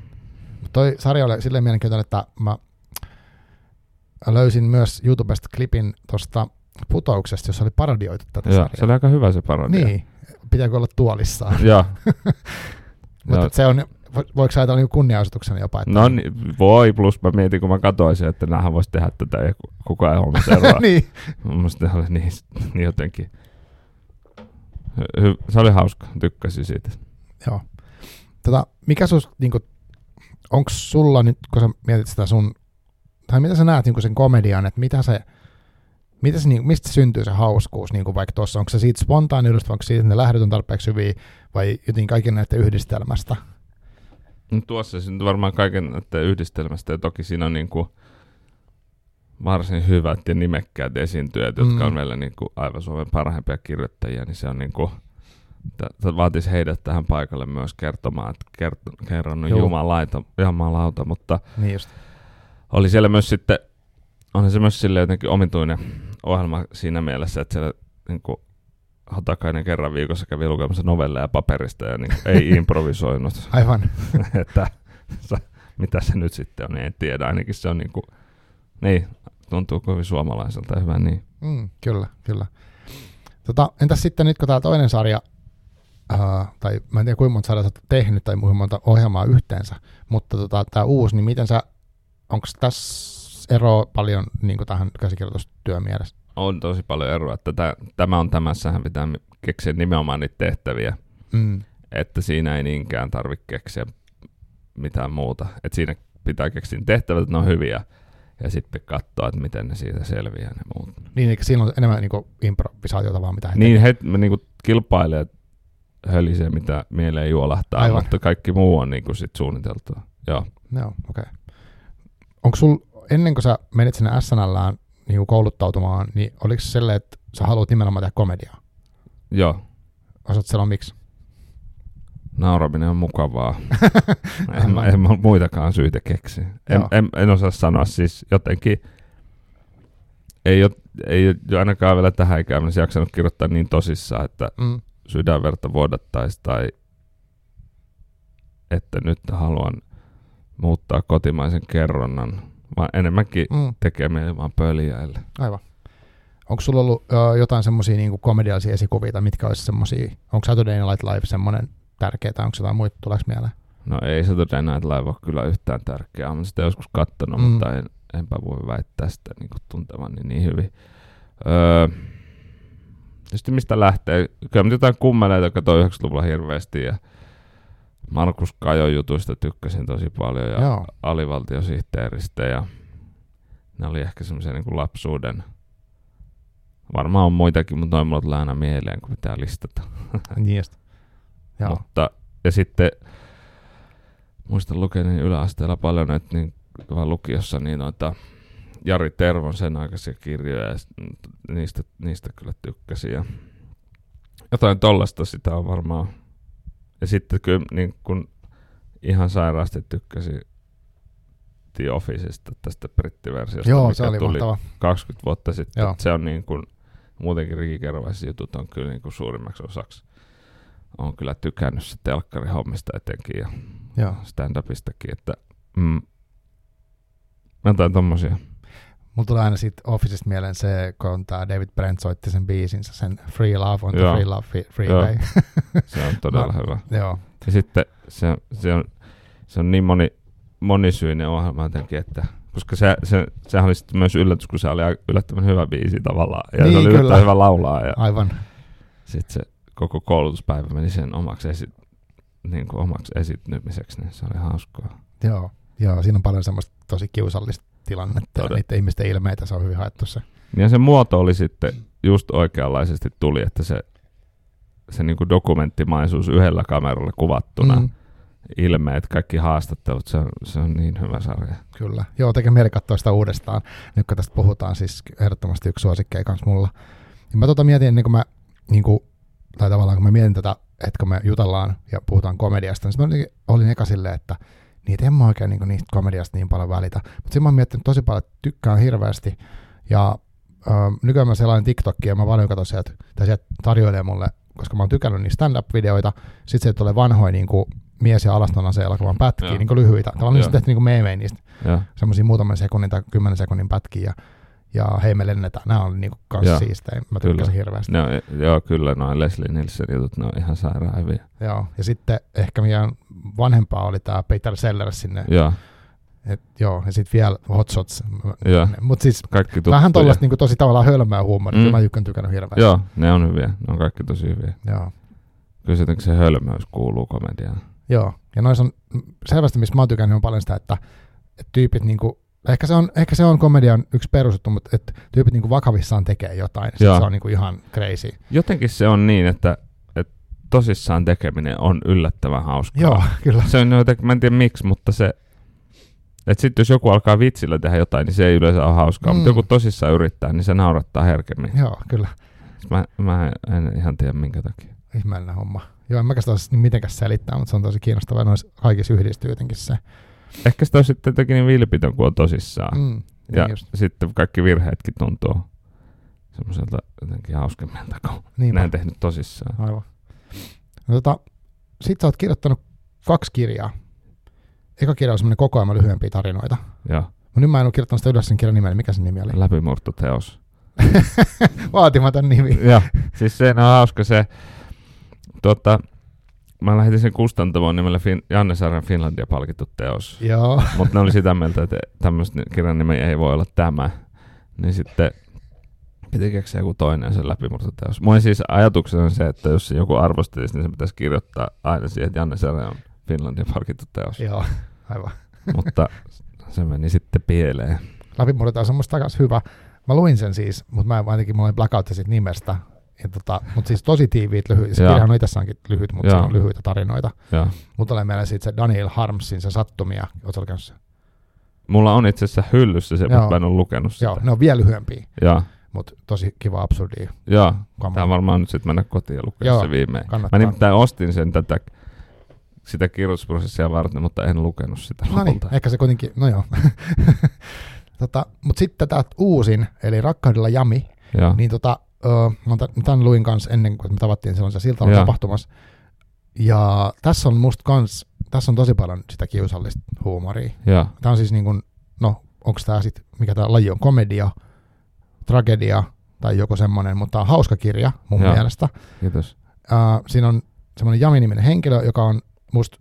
Mut toi sarja oli silleen mielenkiintoinen, että mä löysin myös YouTubesta klipin tuosta putouksesta, jossa oli parodioitu tätä Joo, sarjaa. se oli aika hyvä se parodia. Niin, pitääkö olla tuolissaan. (laughs) Joo. (laughs) Mutta et se on, vo- voiko ajatella niinku kunnianosoituksena jopa? Että No niin, voi, plus mä mietin, kun mä katsoin sen, että näähän voisi tehdä tätä ja ku- kukaan ei huomasi eroa. (laughs) niin. Musta oli niin, niin jotenkin. Hy- se oli hauska, tykkäsin siitä. Joo. Tota, mikä sus, niinku, onko sulla nyt, kun sä mietit sitä sun tai mitä sä näet niin sen komedian, että mitä se, mitä se, niin, mistä syntyy se hauskuus, niin kuin vaikka tuossa, onko se siitä spontaaniudesta, onko siitä, että ne lähdöt on tarpeeksi hyviä, vai jotenkin kaiken näiden yhdistelmästä? No, tuossa syntyy varmaan kaiken näiden yhdistelmästä, ja toki siinä on niin kuin varsin hyvät ja nimekkäät esiintyjät, jotka mm. on meillä niin kuin aivan Suomen parhaimpia kirjoittajia, niin se on niin kuin, Tämä vaatisi heidät tähän paikalle myös kertomaan, että kert- kerron jumalauta, mutta niin just. Oli siellä myös sitten, on se myös sille jotenkin omituinen ohjelma siinä mielessä, että siellä niin kuin, Hatakainen kerran viikossa kävi lukemassa novelleja paperista ja niin ei (laughs) improvisoinut. Aivan. (laughs) että mitä se nyt sitten on, niin en tiedä. Ainakin se on niin kuin, niin, tuntuu kovin suomalaiselta ja hyvä niin. Mm, kyllä, kyllä. Tota, entäs sitten nyt kun tämä toinen sarja uh, tai mä en tiedä kuinka monta sarjaa olet tehnyt tai kuinka monta ohjelmaa yhteensä, mutta tota, tämä uusi, niin miten sä, onko tässä eroa paljon niin tähän käsikirjoitustyön mielessä? On tosi paljon eroa, että tää, tämä on tämässähän pitää keksiä nimenomaan niitä tehtäviä, mm. että siinä ei niinkään tarvitse keksiä mitään muuta, että siinä pitää keksiä tehtävät, että ne on hyviä, ja sitten katsoa, että miten ne siitä selviää ne muut. Niin, eli siinä on enemmän niin improvisaatiota vaan mitä he Niin, he, niin kilpailijat hölisee, mitä mieleen juolahtaa, Aivan. mutta kaikki muu on niin kuin sit suunniteltu. Joo. Joo, okei. Okay. Onko sul, ennen kuin sä menit sinne SNLään niin kouluttautumaan, niin oliko se sellainen, että sä haluat nimenomaan tehdä komediaa? Joo. Osaat sanoa miksi? Nauraminen on mukavaa. (laughs) en, mä, en mä muitakaan syitä keksi. En, en, en, osaa sanoa siis jotenkin, ei ole, ei ole ainakaan vielä tähän ikään jaksanut kirjoittaa niin tosissaan, että mm sydänverta vuodattaisi tai että nyt haluan muuttaa kotimaisen kerronnan, vaan enemmänkin mm. tekee meille vaan pöljäille. Aivan. Onko sulla ollut ö, jotain semmoisia niin komediallisia esikuvia, mitkä olisi semmoisia, onko Saturday Night Live semmoinen tärkeä, tai onko jotain muita, tuleeko mieleen? No ei Saturday Night Live ole kyllä yhtään tärkeää, olen sitä joskus katsonut, mm. mutta en, enpä voi väittää sitä niin tuntevan niin, niin hyvin. Öö, Tietysti mistä lähtee? Kyllä jotain kummeleita, jotka toi 90-luvulla hirveästi ja Markus Kajo jutuista tykkäsin tosi paljon ja Joo. alivaltiosihteeristä ja ne oli ehkä semmoisia niin lapsuuden Varmaan on muitakin, mutta noin mulla tulee aina mieleen, kun pitää listata. (laughs) Niin Joo. Mutta, ja sitten muistan lukenin yläasteella paljon, että niin, vaan lukiossa niin noita Jari Tervon sen aikaisia kirjoja ja niistä, niistä kyllä tykkäsin. Ja jotain tollasta sitä on varmaan. Ja sitten kyllä niin kun ihan sairaasti tykkäsin The Officeista, tästä brittiversiosta, Joo, mikä se oli tuli mahtava. 20 vuotta sitten. Joo. Se on niin kuin, muutenkin Ricky Gervaisin jutut on kyllä niin kuin suurimmaksi osaksi. on kyllä tykännyt se telkkarihommista etenkin ja Joo. stand-upistakin, että mm, jotain tommosia. Mulla tulee aina siitä Officeista mieleen se, kun tämä David Brent soitti sen biisinsä, sen Free Love on the Free Love Freeway. (laughs) se on todella no, hyvä. Joo. Ja sitten se, se, on, se on niin moni, monisyinen ohjelma jotenkin, että koska se, se, sehän oli sitten myös yllätys, kun se oli yllättävän hyvä biisi tavallaan. Ja niin, se oli yllättävän hyvä laulaa. Ja Aivan. Sitten se koko koulutuspäivä meni sen omaksi, esi, niin kuin omaksi esiintymiseksi, niin se oli hauskaa. Joo, joo siinä on paljon semmoista tosi kiusallista tilannetta Todella. ja niiden ihmisten ilmeitä, se on hyvin haettu se. Ja se muoto oli sitten just oikeanlaisesti tuli, että se, se niin kuin dokumenttimaisuus yhdellä kameralla kuvattuna, mm. ilmeet, kaikki haastattelut, se on, se on niin hyvä sarja. Kyllä. Joo, tekee mieli katsoa sitä uudestaan, nyt kun tästä puhutaan, siis ehdottomasti yksi suosikkeja kanssa mulla. Ja mä tota mietin, niin kun mä, niin kuin, tai tavallaan kun mä mietin tätä, että kun me jutellaan ja puhutaan komediasta, niin mä olin eka silleen, että niitä en mä oikein niin niistä komediasta niin paljon välitä. Mutta sitten mä oon miettinyt tosi paljon, että tykkään hirveästi. Ja ö, nykyään mä sellainen TikTokia ja mä paljon katson sieltä, tai sieltä tarjoilee mulle, koska mä oon tykännyt niistä stand-up-videoita. Sitten se tulee vanhoja niin kuin mies- ja alaston se elokuvan pätkiä, niin kuin lyhyitä. Tavallaan niistä tehty niin meemejä niistä, semmoisia muutaman sekunnin tai kymmenen sekunnin pätkiä. Ja ja hei me lennetään. Nämä on niinku kans siistejä. Mä tykkäsin hirveästi. No, joo, kyllä noin Leslie Nielsen jutut, ne on ihan sairaan hyviä. Joo, ja sitten ehkä meidän vanhempaa oli tämä Peter Sellers sinne. Joo. Et, joo, ja sitten vielä Hot Shots. Mutta siis kaikki vähän tuollaista niinku tosi tavallaan hölmää huumoria. Mm. Mä tykkään tykännyt hirveästi. Joo, ne on hyviä. Ne on kaikki tosi hyviä. Joo. Kyllä se, se hölmöys kuuluu komediaan. Joo, ja noissa on selvästi, missä mä oon tykännyt, on paljon sitä, että, että tyypit niinku Ehkä se on, ehkä se on komedian yksi perusjuttu, mutta että tyypit niinku vakavissaan tekee jotain, se on niinku ihan crazy. Jotenkin se on niin, että, että tosissaan tekeminen on yllättävän hauskaa. Joo, kyllä. Se on jotenkin, mä en tiedä miksi, mutta se, että sitten jos joku alkaa vitsillä tehdä jotain, niin se ei yleensä ole hauskaa, mm. Mm. mutta joku tosissaan yrittää, niin se naurattaa herkemmin. Joo, kyllä. Mä, mä en ihan tiedä minkä takia. Ihmeellinen homma. Joo, en mäkäs taas mitenkään selittää, mutta se on tosi kiinnostavaa. Noissa kaikissa yhdistyy jotenkin se. Ehkä sitä on sitten jotenkin niin vilpitön, kun on tosissaan. Mm. Mm, Ja niin just. sitten kaikki virheetkin tuntuu semmoiselta jotenkin hauskemmilta, kun Niinpä. näin tehnyt tosissaan. Aivan. No, tota, sit sä oot kirjoittanut kaksi kirjaa. Eka kirja on semmoinen kokoelma lyhyempiä tarinoita. Ja Mutta nyt mä en ole kirjoittanut sitä ylös sen kirjan nimeä, niin mikä sen nimi oli? läpimurtoteos. (laughs) Vaatimaton nimi. ja siis se on hauska se, tota, mä lähetin sen kustantamoon nimellä fin- Janne Saaren Finlandia palkittu teos. Joo. Mutta ne oli sitä mieltä, että tämmöistä kirjan nimi ei voi olla tämä. Niin sitten piti keksiä joku toinen sen läpimurtoteos. Mun siis ajatuksena on se, että jos se joku arvostelisi, niin se pitäisi kirjoittaa aina siihen, että Janne Saaren on Finlandia palkittu teos. Joo, aivan. Mutta se meni sitten pieleen. Läpimurretaan se on musta takas hyvä. Mä luin sen siis, mutta mä jotenkin mulla oli blackout siitä nimestä. Ja tota, mutta siis tosi tiiviit lyhyitä. Se Joo. kirjahan on itsessäänkin lyhyt, mutta se Joo. on lyhyitä tarinoita. Mutta tulee meillä siitä se Daniel Harmsin se sattumia. Oletko lukenut sen? mulla on itse asiassa hyllyssä se, Joo. mutta en ole lukenut sitä. Joo, ne on vielä lyhyempiä, Ja, mutta tosi kiva kamaa. Tää on varmaan nyt sitten mennä kotiin ja lukea Joo, se viimein. Kannattaa. Mä nimittäin ostin sen tätä sitä kirjoitusprosessia varten, mutta en lukenut sitä No niin, lopulta. ehkä se kuitenkin, no joo. (laughs) tota, mutta sitten tätä uusin, eli Rakkaudella Jami, Ja, niin tota, ö, mä tämän luin kanssa ennen kuin me tavattiin silloin se siltä Joo. tapahtumassa. Ja tässä on musta kans, tässä on tosi paljon sitä kiusallista huumoria. ja, Tämä on siis niin kuin, no onko tämä sitten, mikä tämä laji on, komedia, tragedia tai joku semmoinen, mutta tämä on hauska kirja mun Joo. mielestä. kiitos. Uh, siinä on semmoinen Jami-niminen henkilö, joka on musta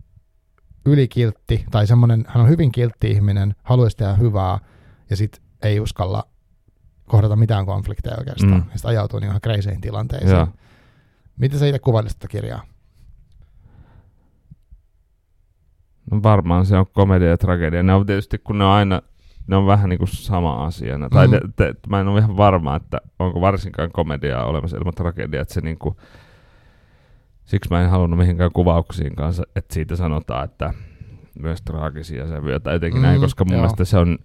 ylikiltti, tai semmoinen, hän on hyvin kiltti ihminen, haluaisi tehdä hyvää, ja sitten ei uskalla kohdata mitään konflikteja oikeastaan. Mm. Mm. Ja sitten ajautuu niin ihan kreiseihin tilanteisiin. Ja, Miten sä itse kuvailisit tätä kirjaa? no varmaan se on komedia ja tragedia. Ne on tietysti, kun ne on aina, ne on vähän niin kuin sama asiana. Tai Mm. te, te, mä en ole ihan varma, että onko varsinkaan komediaa olemassa ilman tragediaa, että se niin kuin, siksi mä en halunnut mihinkään kuvauksiin kanssa, että siitä sanotaan, että myös traagisia sävyjä tai jotenkin mm, näin, Mm, koska mun joo. mielestä se on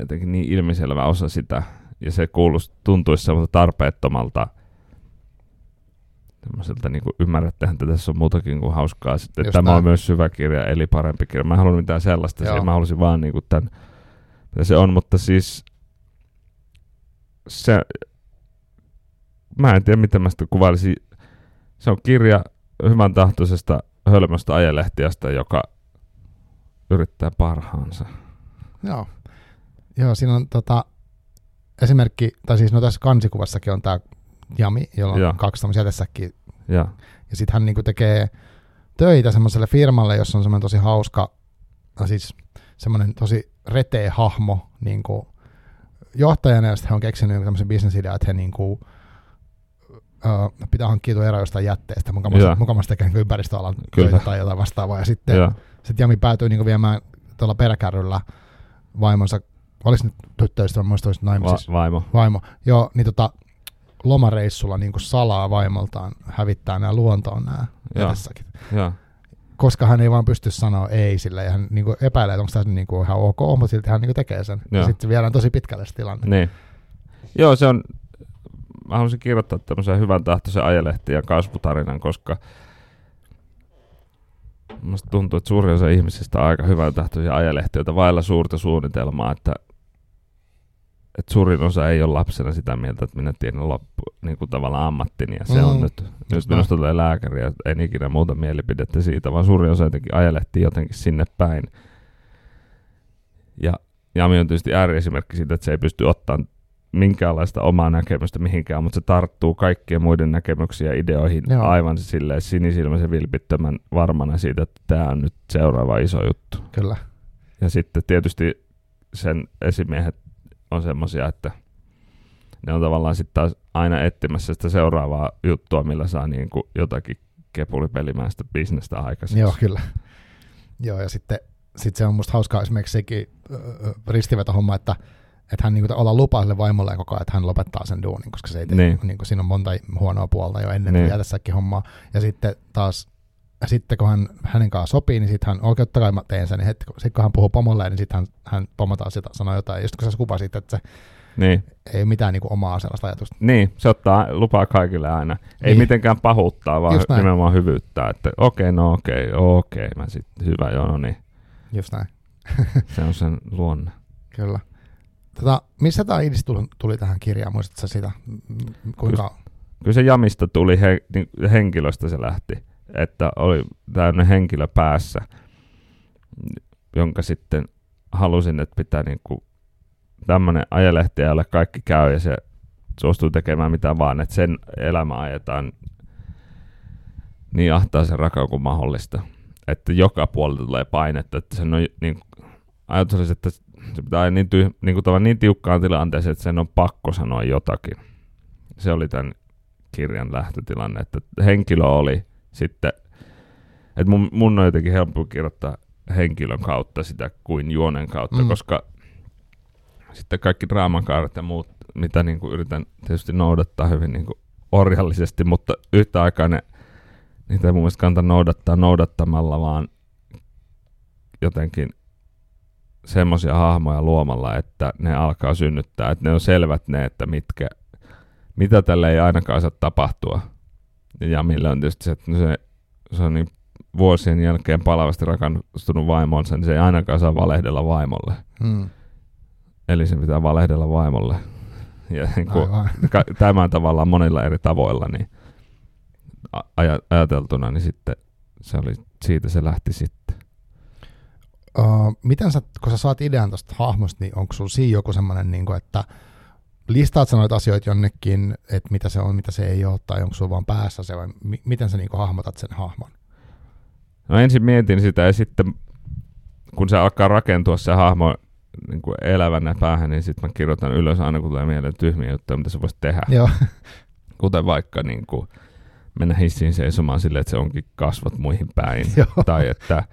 jotenkin niin ilmiselvä osa sitä, ja se kuulus, tuntuisi semmoista tarpeettomalta tämmöiseltä niin kuin ymmärrättehän, että tässä on muutakin kuin hauskaa. Sitten, Just tämä näin. on myös syvä kirja, eli parempi kirja. Mä en halunnut mitään sellaista, Joo. mä halusin vaan niin kuin tämän, mitä se on, mutta siis se, mä en tiedä, miten mä sitä kuvailisin. Se on kirja hyvän tahtoisesta hölmöstä ajelehtiästä, joka yrittää parhaansa. Joo. Joo, siinä on tota, esimerkki, tai siis no tässä kansikuvassakin on tämä Jami, jolla on Joo. kaksi tämmöisiä jätesäkkiä Ja, Ja sitten hän niinku tekee töitä semmoiselle firmalle, jossa on semmoinen tosi hauska, no siis semmoinen tosi reteä hahmo niinku johtajana, ja sitten hän on keksinyt jonkun tämmöisen bisnesidean, että he niinku, ö, pitää hankkiutua eroa jostain jätteestä, mukavasti tekee niinku ympäristöalan Kyllä. töitä tai jotain vastaavaa. Ja sitten ja, sit Jami päätyy niinku viemään tuolla peräkärryllä vaimonsa, olisi nyt tyttöystävä, muista olisi naimisissa va- vaimo. vaimo. Joo, niin tota, lomareissulla niin salaa vaimoltaan hävittää nämä luontoon nämä Joo. jätessäkin. Koska hän ei vaan pysty sanoa ei sille, ja hän niin epäilee, että onko tämä niin ihan ok, mutta silti hän niin tekee sen. Joo. Ja sitten viedään tosi pitkälle se tilanne. niin. Joo, se on, mä haluaisin kirjoittaa tämmöisen hyvän tahtoisen ajelehti ja kasvutarinan, koska Musta tuntuu, että suurin osa ihmisistä on aika hyvän tahtoisia ajelehtiöitä vailla suurta suunnitelmaa, että, että suurin osa ei ole lapsena sitä mieltä, että minä tiedän loppu, niin kuin tavallaan ammattini ja se Mm, on nyt, nyt minusta tulee lääkäri ja en ikinä muuta mielipidettä siitä, vaan suurin osa jotenkin ajelehtii jotenkin sinne päin. Ja Jami on tietysti ääriesimerkki siitä, että se ei pysty ottamaan minkäänlaista omaa näkemystä mihinkään, mutta se tarttuu kaikkien muiden näkemyksiin ja ideoihin Joo. aivan silleen sinisilmäisen vilpittömän varmana siitä, että tämä on nyt seuraava iso juttu. Kyllä. Ja sitten tietysti sen esimiehet on semmoisia, että ne on tavallaan sitten taas aina etsimässä sitä seuraavaa juttua, millä saa niin kuin jotakin kepulipelimäistä bisnestä aikaiseksi. Joo, kyllä. Joo, ja sitten sit se on musta hauskaa esimerkiksi sekin ristiveto homma, että että hän niin olla lupaa sille vaimolleen koko ajan, että hän lopettaa sen duunin, koska se ei tee, niin. Niin kuin, siinä on monta huonoa puolta jo ennen niin. jätessäkin hommaa. Ja sitten taas sitten kun hän hänen kanssaan sopii, niin sitten hän, oikein kai mä teen sen, niin sitten kun hän puhuu pomolleen, niin sitten hän, hän pomotaan sitä, sanoo jotain. Sitten kun sä kuvasit, että se niin. ei mitään niin kuin omaa sellaista ajatusta. Niin, se ottaa lupaa kaikille aina. Ei niin. mitenkään pahuuttaa, vaan nimenomaan hyvyyttää, että okei, okay, no okei, okay, okei, okay, mä sitten hyvä, joo, no niin. Just näin. se on sen luonne. Kyllä. Tota, missä tämä idis tuli, tuli tähän kirjaan, muistatko sitä? Kuinka... Kyllä, kyllä se jamista tuli, he, niin, henkilöstä se lähti että oli täynnä henkilö päässä, jonka sitten halusin, että pitää niinku tämmöinen ajelehti, jolle kaikki käy ja se suostuu tekemään mitä vaan, että sen elämä ajetaan niin ahtaisen rakaan kuin mahdollista. Että joka puolelta tulee painetta, että sen on niin, ajatus olisi, että se pitää niin, tyh, niin, kuin niin tiukkaan tilanteeseen, että sen on pakko sanoa jotakin. Se oli tämän kirjan lähtötilanne, että henkilö oli sitten, että mun, mun on jotenkin helppo kirjoittaa henkilön kautta sitä kuin juonen kautta, mm. koska sitten kaikki draamakaaret ja muut, mitä niin kuin yritän tietysti noudattaa hyvin niin kuin orjallisesti, mutta yhtä aikaa ne, niitä ei mun mielestä kannata noudattaa noudattamalla, vaan jotenkin semmoisia hahmoja luomalla, että ne alkaa synnyttää, että ne on selvät ne, että mitkä, mitä tälle ei ainakaan saa tapahtua. Ja millä on tietysti se, että se, se on niin vuosien jälkeen palavasti rakastunut vaimonsa, niin se ei ainakaan saa valehdella vaimolle. Hmm. Eli se pitää valehdella vaimolle. Ja niin kuin, ka- tämän tavalla monilla eri tavoilla niin aj- ajateltuna, niin sitten se oli, siitä se lähti sitten. Uh, miten sä, kun sä saat idean tuosta hahmosta, niin onko sulla siinä joku semmoinen, niin kuin, että listaat sä noita asioita jonnekin, että mitä se on, mitä se ei ole, tai onko sulla vaan päässä se, vai mi- miten sä niin kuin hahmotat sen hahmon? No ensin mietin sitä, ja sitten kun se alkaa rakentua se hahmo niin kuin elävänä päähän, niin sitten mä kirjoitan ylös aina, kun tulee mieleen tyhmiä juttuja, mitä se voisi tehdä. Joo. (laughs) Kuten vaikka niin kuin, mennä hissiin seisomaan silleen, että se onkin kasvot muihin päin. (laughs) Joo. Tai että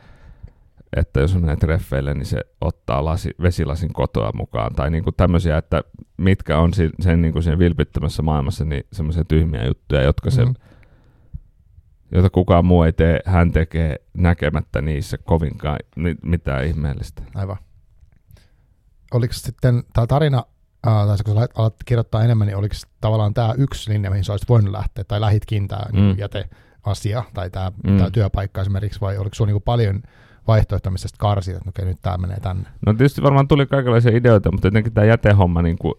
että jos menee treffeille, niin se ottaa lasi, vesilasin kotoa mukaan. Tai niin kuin tämmöisiä, että mitkä on sen, sen niin kuin siinä vilpittömässä maailmassa niin semmoisia tyhmiä juttuja, jotka se, mm-hmm. jota kukaan muu ei tee, hän tekee näkemättä niissä kovinkaan mitään ihmeellistä. Aivan. Oliko sitten tämä tarina, äh, tai kun sä alat kirjoittaa enemmän, niin oliko tavallaan tämä yksi linja, mihin sä olisit voinut lähteä, tai lähitkin tämä mm. niin jäteasia, tai tämä, mm. tämä työpaikka esimerkiksi, vai oliko sulla niin paljon vaihtoehto, missä karsit, että okei, nyt tämä menee tänne. No tietysti varmaan tuli kaikenlaisia ideoita, mutta jotenkin tämä jätehomma niin kuin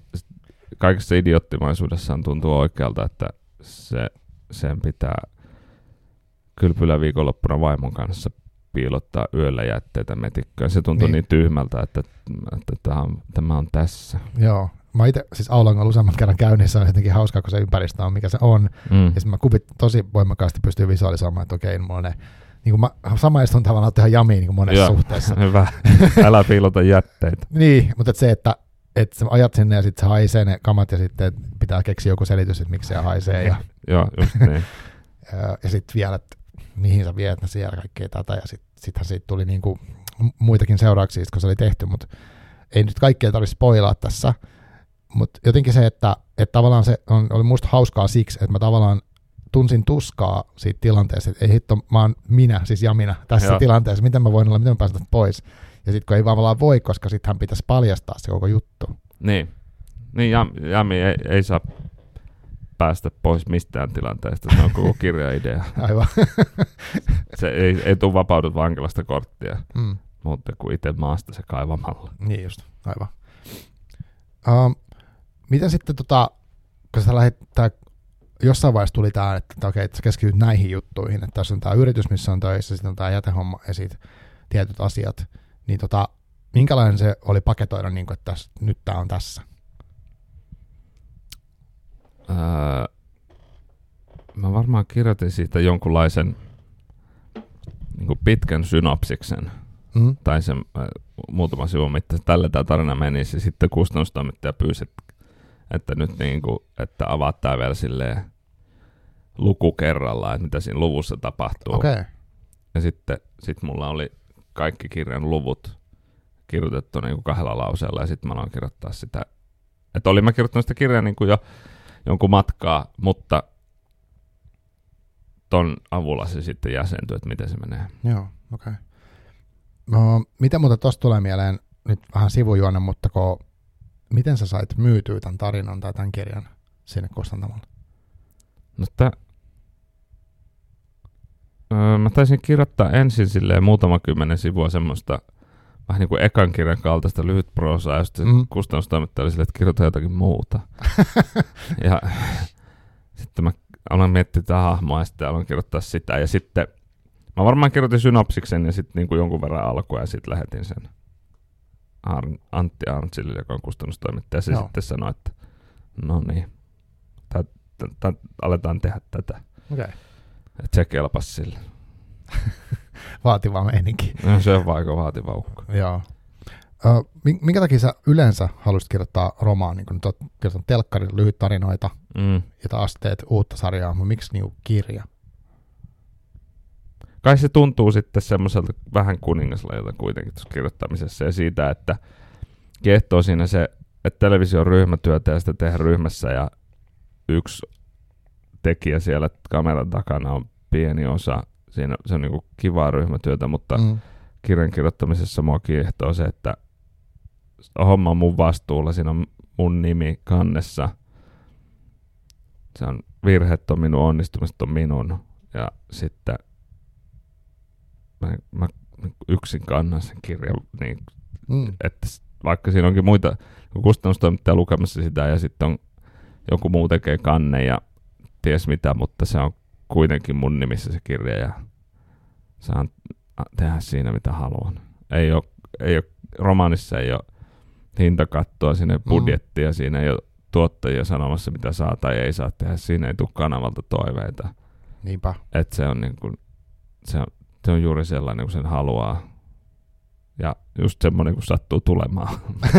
kaikessa idiottimaisuudessaan tuntuu oikealta, että se, sen pitää kylpylä viikonloppuna vaimon kanssa piilottaa yöllä jätteitä metikköön. Se tuntuu niin, niin tyhmältä, että, että tämä, on, tämä on tässä. Joo. Mä itse siis Aulangalla useamman kerran käynnissä on jotenkin hauskaa, kun se ympäristö on, mikä se on. Mm. Ja sitten mä kupit tosi voimakkaasti pystyy visualisoimaan, että okei, mulla on ne niin kuin mä samaistun tavallaan tähän jamiin niin monessa Joo, suhteessa. (laughs) Hyvä. Älä piilota jätteitä. (laughs) niin, mutta se, että että sä ajat sinne ja sitten se haisee ne kamat ja sitten pitää keksiä joku selitys, että miksi se haisee. Ja, (laughs) Joo, just niin. ja, ja sitten vielä, että mihin sä viet ne siellä kaikkea tätä ja sitten sittenhän siitä tuli niinku muitakin seurauksia, kun se oli tehty, mutta ei nyt kaikkea tarvitse spoilaa tässä. Mutta jotenkin se, että, että tavallaan se on, oli musta hauskaa siksi, että mä tavallaan tunsin tuskaa siitä tilanteesta, että ei hitto, mä oon minä, siis ja minä tässä Joo. tilanteessa, miten mä voin olla, miten mä pääsen pois. Ja sitten kun ei vaan voi, koska sittenhän pitäisi paljastaa se koko juttu. Niin, niin Jam, Jami ei, ei saa päästä pois mistään tilanteesta, se on koko kirja-idea. (laughs) Aivan. (laughs) se ei, ei tule vapaudut vankilasta korttia, mm. mutta kuin itse maasta se kaivamalla. Niin just, aivan. Uh, miten sitten, tota, kun sä lähdit, tää jossain vaiheessa tuli tämä, että okei, että sä keskityt näihin juttuihin, että tässä on tämä yritys, missä on töissä, sitten on tämä jätehomma ja sitten tietyt asiat, niin tota, minkälainen se oli paketoida, niin kuin, että tässä, nyt tämä on tässä? Öö, mä varmaan kirjoitin siitä jonkunlaisen niin kuin pitkän synopsiksen, mm. tai sen äh, muutama sivun mittaisen. Tällä tämä tarina menisi, ja sitten kustannustoimittaja pyysi, että että nyt niin kuin, että avaat tämä vielä silleen luku kerrallaan, että mitä siinä luvussa tapahtuu. Okay. Ja sitten sit mulla oli kaikki kirjan luvut kirjoitettu niin kuin kahdella lauseella ja sitten mä aloin kirjoittaa sitä. Että olin mä kirjoittanut sitä kirjaa niin kuin jo jonkun matkaa, mutta ton avulla se sitten jäsentyi, että miten se menee. Joo, okei. Okay. No, mitä muuta tuosta tulee mieleen, nyt vähän sivujuonne, mutta kun, miten sä sait myytyä tämän tarinan tai tämän kirjan sinne kustantamalla? No tää, öö, mä taisin kirjoittaa ensin silleen muutama kymmenen sivua semmoista vähän niin kuin ekan kirjan kaltaista lyhyt proosaa, ja sitten mm. kustannustoimittaja oli silleen, että kirjoita jotakin muuta. (laughs) ja (laughs) sitten mä aloin miettiä tätä hahmoa ja sitten aloin kirjoittaa sitä. Ja sitten mä varmaan kirjoitin synopsiksen ja sitten niin kuin jonkun verran alkua ja sitten lähetin sen Ar- Antti Arntsille, joka on kustannustoimittaja. Se no. sitten sanoi, että no niin, aletaan tehdä tätä. Okay. Että se kelpasi sille. (laughs) vaativa meininki. (laughs) No, se on aika vaativa ukko. Joo. minkä takia sä yleensä haluaisit kirjoittaa romaan, niin kun nyt olet kirjoittanut telkkarin lyhyt tarinoita mm. ja taas teet uutta sarjaa, mutta miksi niinku kirja? Kai se tuntuu sitten semmoiselta vähän kuningaslajilta kuitenkin tuossa kirjoittamisessa ja siitä, että kiehtoo siinä se, että televisio on ryhmätyötä ja sitä tehdään ryhmässä ja yksi tekijä siellä kameran takana on pieni osa siinä se on niinku kivaa ryhmätyötä, mutta mm. kirjan kirjoittamisessa mua kiehtoo se, että homma on mun vastuulla, siinä on mun nimi kannessa. Se on virheet on minun, onnistumiset on minun. Ja sitten mä, mä yksin kannan sen kirjan, niin, mm. että vaikka siinä onkin muita kustannustoimittaja lukemassa sitä ja sitten on joku muu tekee kanne ja ties mitä, mutta se on kuitenkin mun nimissä se kirja ja saan tehdä siinä mitä haluan. Ei ole, ei ole, romaanissa ei ole hintakattoa, siinä ei mm. budjettia, mm. siinä ei ole tuottajia sanomassa mitä saa tai ei saa tehdä, siinä ei tule kanavalta toiveita. Niinpä. Et se on, niin kuin, se on, se on juuri sellainen kuin sen haluaa. Ja just semmoinen kuin sattuu tulemaan.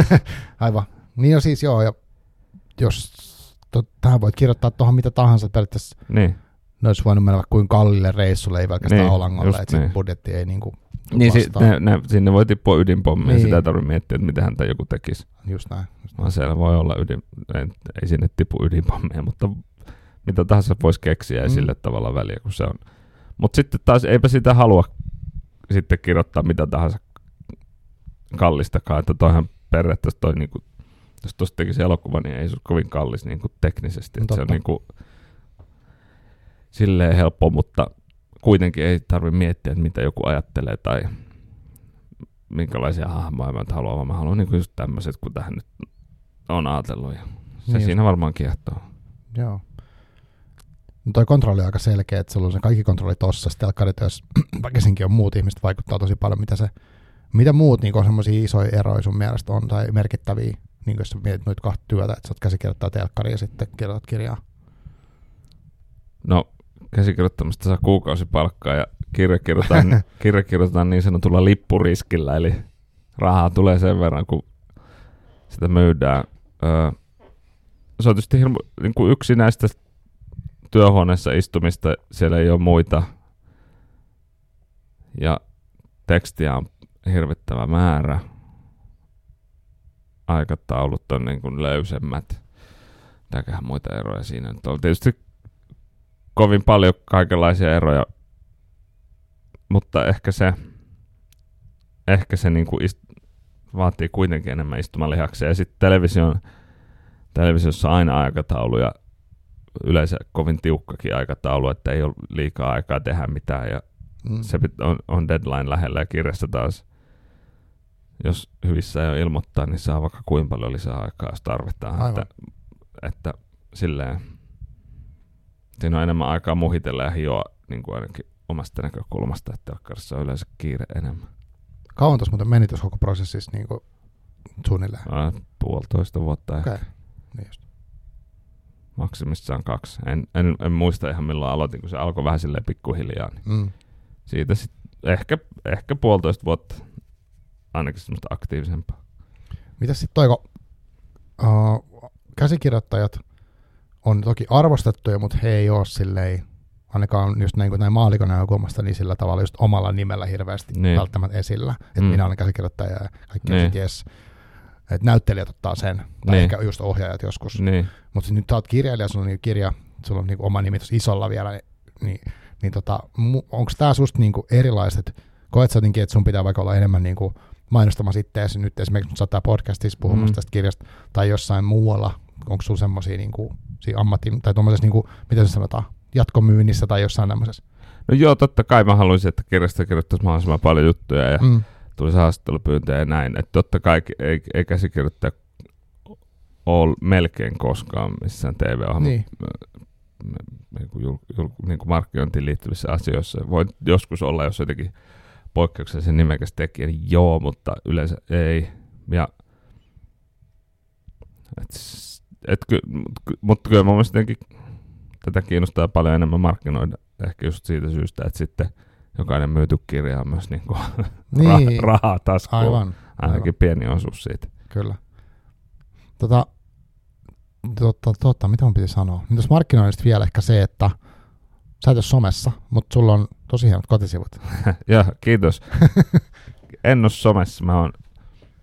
(laughs) Aivan. Niin jo siis joo, ja jos to, tähän voit kirjoittaa tuohon mitä tahansa periaatteessa. Niin ne olisi voinut mennä kuin kalliille reissulle, ei pelkästään niin, Olangolle, että niin. budjetti ei niinku niin, si- ne, ne, sinne voi tippua ydinpommi niin. ja sitä ei tarvitse miettiä, että mitä häntä joku tekisi. Just näin. Just näin. siellä voi olla ydin, ei, ei sinne tipu ydinpommia, mutta mitä tahansa voisi keksiä, ei mm. sille tavalla väliä, kun se on. Mutta sitten taas eipä sitä halua sitten kirjoittaa mitä tahansa kallistakaan, että toihan periaatteessa toi niinku, jos tuosta tekisi elokuva, niin ei se ole kovin kallis niinku teknisesti. Että se on niinku, silleen helppo, mutta kuitenkin ei tarvitse miettiä, että mitä joku ajattelee tai minkälaisia hahmoja mä haluan, vaan mä haluan niin just tämmöiset, kun tähän nyt on ajatellut. Ja se niin siinä just. varmaan kiehtoo. Joo. No toi kontrolli on aika selkeä, että sulla on se kaikki kontrolli tossa. Sitten jos (clears throat) väkisinkin on muut ihmiset, vaikuttaa tosi paljon, mitä se, mitä muut niin on semmoisia isoja eroja sun mielestä on tai merkittäviä, niin jos sä mietit noita kahta työtä, että sä oot käsikirjoittaa telkkari ja sitten kirjoitat kirjaa. No käsikirjoittamista saa kuukausipalkkaa ja kirja kirjoitetaan, (laughs) kirja kirjoitetaan niin sanotulla lippuriskillä, eli rahaa tulee sen verran, kun sitä myydään. Öö, se on tietysti hirmu, niin kuin yksi näistä työhuoneessa istumista, siellä ei ole muita. Ja tekstiä on hirvittävä määrä. Aikataulut on niin kuin löysemmät. Mitäköhän muita eroja siinä nyt on. Tietysti kovin paljon kaikenlaisia eroja, mutta ehkä se, ehkä se niin kuin ist, vaatii kuitenkin enemmän istumalihaksia. Ja sitten television, televisiossa aina aikataulu ja yleensä kovin tiukkakin aikataulu, että ei ole liikaa aikaa tehdä mitään ja mm. se on, on deadline lähellä ja kirjassa taas jos hyvissä ei ole ilmoittaa, niin saa vaikka kuinka paljon lisää aikaa, jos tarvitaan. Aivan. Että, että silleen Siinä on enemmän aikaa muhitella ja hioa niin kuin ainakin omasta näkökulmasta, että telkkarissa on yleensä kiire enemmän. Kauan tuossa muuten meni tuossa koko prosessissa niin kuin suunnilleen? Ää, puolitoista vuotta okay. ehkä. Niin just. Maksimissaan kaksi. En, en, en, muista ihan milloin aloitin, kun se alkoi vähän silleen pikkuhiljaa. Niin mm. Siitä sitten ehkä, ehkä puolitoista vuotta ainakin semmoista aktiivisempaa. Mitä sitten toiko, uh, käsikirjoittajat on toki arvostettuja, mutta he ei ole silleen ainakaan just näin, näin maalikon näkökulmasta, niin sillä tavalla just omalla nimellä hirveästi Niin. välttämättä esillä. Että Mm. minä olen käsikirjoittaja ja kaikki Niin. yes. Että näyttelijät ottaa sen, tai Niin. ehkä just ohjaajat joskus. Niin. Mutta nyt sä oot kirjailija, sulla on niinku kirja, sulla on niinku oma nimi isolla vielä, niin, niin, niin tota, onko tämä susta niinku erilaiset, koet sä jotenkin, että sun pitää vaikka olla enemmän niinku mainostamassa itseäsi nyt esimerkiksi sä oot tää podcastissa puhumassa Mm. tästä kirjasta, tai jossain muualla, onko sulla semmoisia niinku, ammatin, tai tuommoisessa, niinku, miten se sanotaan, jatkomyynnissä tai jossain tämmöisessä. No joo, totta kai mä haluaisin, että kirjasta kirjoittaisi mahdollisimman paljon juttuja ja Mm. Tulisi haastattelupyyntöjä ja näin. Että totta kai ei, ei käsikirjoittaja ole melkein koskaan missään TV-ohjelma Niin. niin kuin, jul, jul, niin kuin markkinointiin liittyvissä asioissa. Voi joskus olla, jos jotenkin poikkeuksellisen nimekäs tekijä, niin joo, mutta yleensä ei. Ja, et, et, ky, mutta kyllä mun mielestä tätä kiinnostaa paljon enemmän markkinoida. Ehkä just siitä syystä, että sitten jokainen myyty kirja on myös (laughs) niin kuin Niin, ra- rahaa taskuun. aivan, Ainakin pieni osuus siitä. kyllä. Tota, totta, totta, mitä mun piti sanoa? Niin tuossa markkinoinnista vielä ehkä se, että sä et ole somessa, mutta sulla on tosi hienot kotisivut. (laughs) ja kiitos. (laughs) en ole somessa. Mä, oon,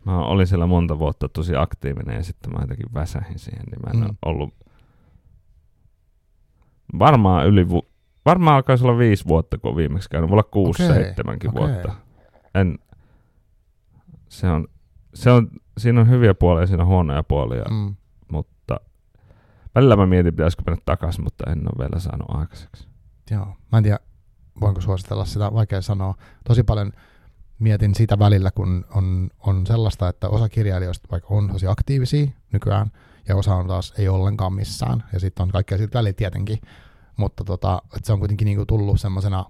mä olin siellä monta vuotta tosi aktiivinen ja sitten mä jotenkin väsähin siihen, niin mä en mm. Ollut varmaan yli vu- varmaan alkaisi olla viisi vuotta, kun viimeksi käynyt. Voi olla kuusi, Okei, seitsemänkin okei. vuotta. En, se on, se on, siinä on hyviä puolia ja siinä on huonoja puolia, mm. Mm. mutta välillä mä mietin, pitäisikö mennä takaisin, mutta en ole vielä saanut aikaiseksi. Joo, mä en tiedä, voinko suositella sitä, vaikea sanoa. Tosi paljon mietin sitä välillä, kun on, on sellaista, että osa kirjailijoista vaikka on tosi aktiivisia nykyään, ja osa on taas ei ollenkaan missään, ja sitten on kaikkea siitä välillä tietenkin, mutta tota, että se on kuitenkin niinku tullut semmoisena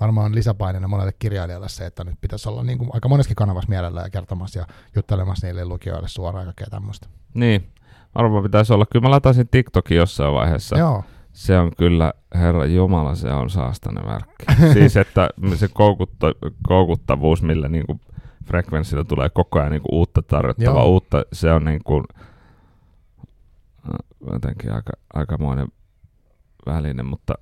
varmaan lisäpaineena monelle kirjailijalle se, että nyt pitäisi olla niinku aika moneskin kanavassa mielellä ja kertomassa ja juttelemassa niille lukijoille suoraan ja kaikkea tämmöistä. Niin, varmaan pitäisi olla. Kyllä mä latasin TikTokin jossain vaiheessa. Joo, Se on kyllä, herra Jumala, se on saastainen värkki. (laughs) siis, että se koukutta, koukuttavuus, millä niinku frekvenssillä tulee koko ajan niinku uutta tarjottavaa, Joo. uutta, se on niinku äh, jotenkin aika, aikamoinen väline, mutta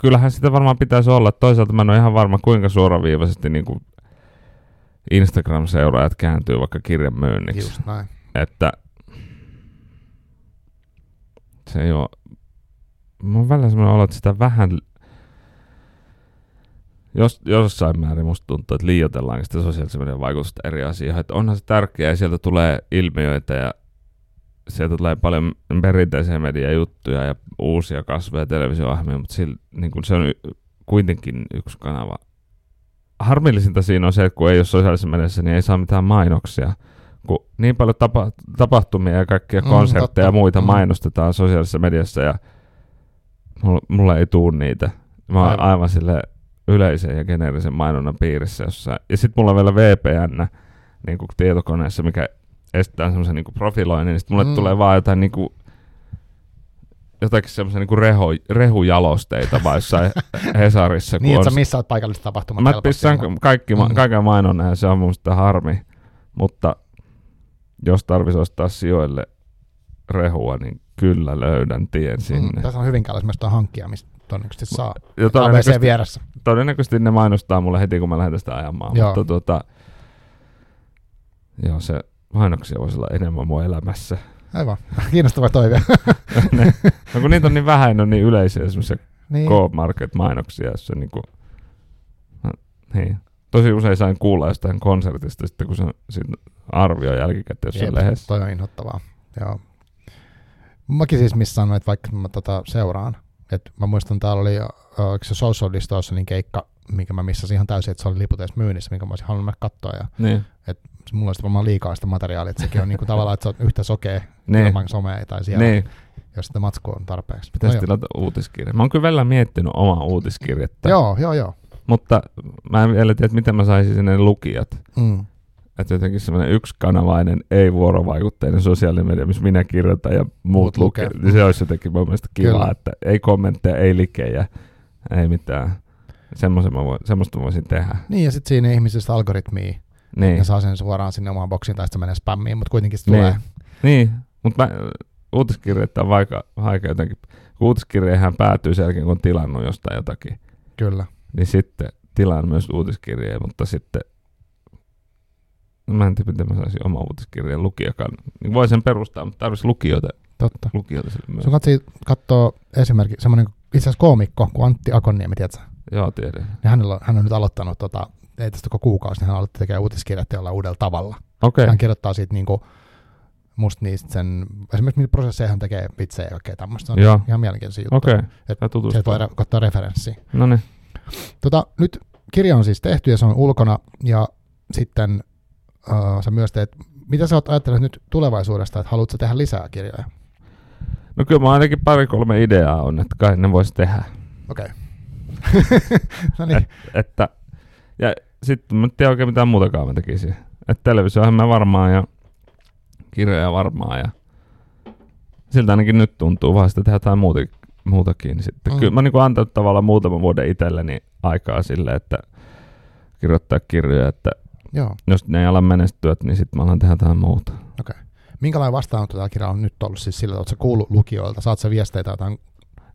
kyllähän sitä varmaan pitäisi olla. Toisaalta mä en ole ihan varma, kuinka suoraviivaisesti niinku Instagram-seuraajat kääntyy vaikka kirjan myynniksi. just näin. Että se ei ole... Mulla on välillä sellainen olo, että sitä vähän... Jos, jossain määrin musta tuntuu, että liioitellaankin sitä sosiaalisen median vaikutusta eri asioihin. Että onhan se tärkeää ja sieltä tulee ilmiöitä ja sieltä tulee paljon perinteisiä mediajuttuja ja uusia kasvoja televisio-ohjelmia, mutta sillä, niin kun se on y- kuitenkin yksi kanava. Harmillisinta siinä on se, että kun ei ole sosiaalisessa mediassa, niin ei saa mitään mainoksia. Kun niin paljon tapa- tapahtumia ja kaikkia Mm, konsertteja totta. ja muita Mm. mainostetaan sosiaalisessa mediassa ja mulla, mulla ei tuu niitä. Mä oon Aivan. aivan sille yleisen ja geneerisen mainonnan piirissä jossain. Ja sitten mulla on vielä VPN niin kuin tietokoneessa, mikä estää semmoisen niin profiloinnin, niin sitten mulle Mm. tulee vaan jotain niin kuin, jotakin semmoisia niin reho, rehujalosteita vai jossain (laughs) Hesarissa. Niin, että sä missaat paikalliset tapahtumat Mä helposti. pistän kaikki, mm. Mm. kaiken mainonnan ja se on mun mielestä harmi. Mutta jos tarvitsisi ostaa sijoille rehua, niin kyllä löydän tien sinne. Mm, tässä on Hyvinkäällä tuo hankkia, mistä todennäköisesti saa. Ja ABC vieressä. todennäköisesti ne mainostaa mulle heti, kun mä lähden sitä ajamaan. Joo. Mutta tuota, joo, se mainoksia voisi olla enemmän mun elämässä. Aivan. Kiinnostava toive. (laughs) ne, no kun niitä on niin vähän, ne on niin yleisiä semmoisia niin. K-Market-mainoksia, jossa niinku, no, niin. Tosi usein sain kuulla jostain konsertista sitten, kun se arvioi jälkikäteen jossain Jep, lehdessä. Toi on inhottavaa. Joo. Mäkin siis missä sanoin, että vaikka mä tota seuraan, että mä muistan, täällä oli, oliko se Social Distortionin keikka, minkä mä missasin ihan täysin, että se oli liput edes myynnissä, minkä mä olisin halunnut mennä katsoa. Ja Niin. Mulla olisi varmaan liikaa sitä materiaalia, että sekin on niinku (laughs) tavallaan, että se on yhtä sokea Niin. ilman somea tai siellä, niin. jos sitä matskua on tarpeeksi. Pitäisi No joo. tilata uutiskirja. Mä oon kyllä välillä miettinyt omaa uutiskirjettä, Joo, joo, joo. mutta mä en vielä tiedä, miten mä saisin sinne lukijat. Mm. Että jotenkin semmoinen yksikanavainen, ei-vuorovaikutteinen sosiaalinen media, missä minä kirjoitan ja muut, lukee. Niin se olisi jotenkin mun mielestä kiva, Kyllä. että ei kommentteja, ei likejä, ei mitään. Semmoisen mä voin, semmoista mä voisin tehdä. Niin, ja sitten siinä ihmisistä algoritmia, Niin. ja saa sen suoraan sinne omaan boksiin, tai sitten menee spammiin, mutta kuitenkin se Niin. tulee. Niin, mutta mä uutiskirjeitä on vaikka, vaikka jotenkin, uutiskirjehän päätyy sen jälkeen, kun on tilannut jostain jotakin, Kyllä. niin sitten tilaan myös uutiskirjeen, mutta sitten mä en tiedä, miten mä saisin oma uutiskirjeen lukijakaan. Niin voi sen perustaa, mutta tarvitsisi lukijoita, Totta. lukijoita sille myös. Sun katsoi katsoa esimerkiksi semmoinen itse asiassa koomikko kuin Antti Akonniemi, tiedätkö? Joo, tiedän. Ja hänellä hän on nyt aloittanut, tota, ei tästä koko kuukausi, niin hän aloitti tekemään uutiskirjat jollain uudella tavalla. Okei, Hän kirjoittaa siitä niinku, musta niistä sen, esimerkiksi mitä prosesseja hän tekee vitsejä ja kaikkea tämmöistä. Se on Joo. ihan mielenkiintoisia juttuja. okei. Et Mä Sieltä voi ottaa referenssiä. No niin. Tota, nyt kirja on siis tehty ja se on ulkona ja sitten uh, sä myös teet, mitä sä oot ajatellut nyt tulevaisuudesta, että haluatko tehdä lisää kirjoja? No kyllä mä ainakin pari kolme ideaa on, että kai ne voisi tehdä. Okei. Okay. (laughs) no niin, Että, ja sitten mä en tiedä oikein mitään muutakaan mä tekisin. Että televisiohan mä varmaan ja kirjoja varmaan ja siltä ainakin nyt tuntuu, vaan sitten tehdä jotain muuta, muutakin. Sitten. Mm. Kyllä mä niin antanut tavallaan muutaman vuoden itselleni aikaa sille, että kirjoittaa kirjoja, että joo. jos ne ei ala menestyä, niin sitten mä alan tehdä jotain muuta. Minkälainen vastaanotto tällä kirjalla on nyt ollut siis sillä, että kuullut lukijoilta, saat sä viesteitä jotain?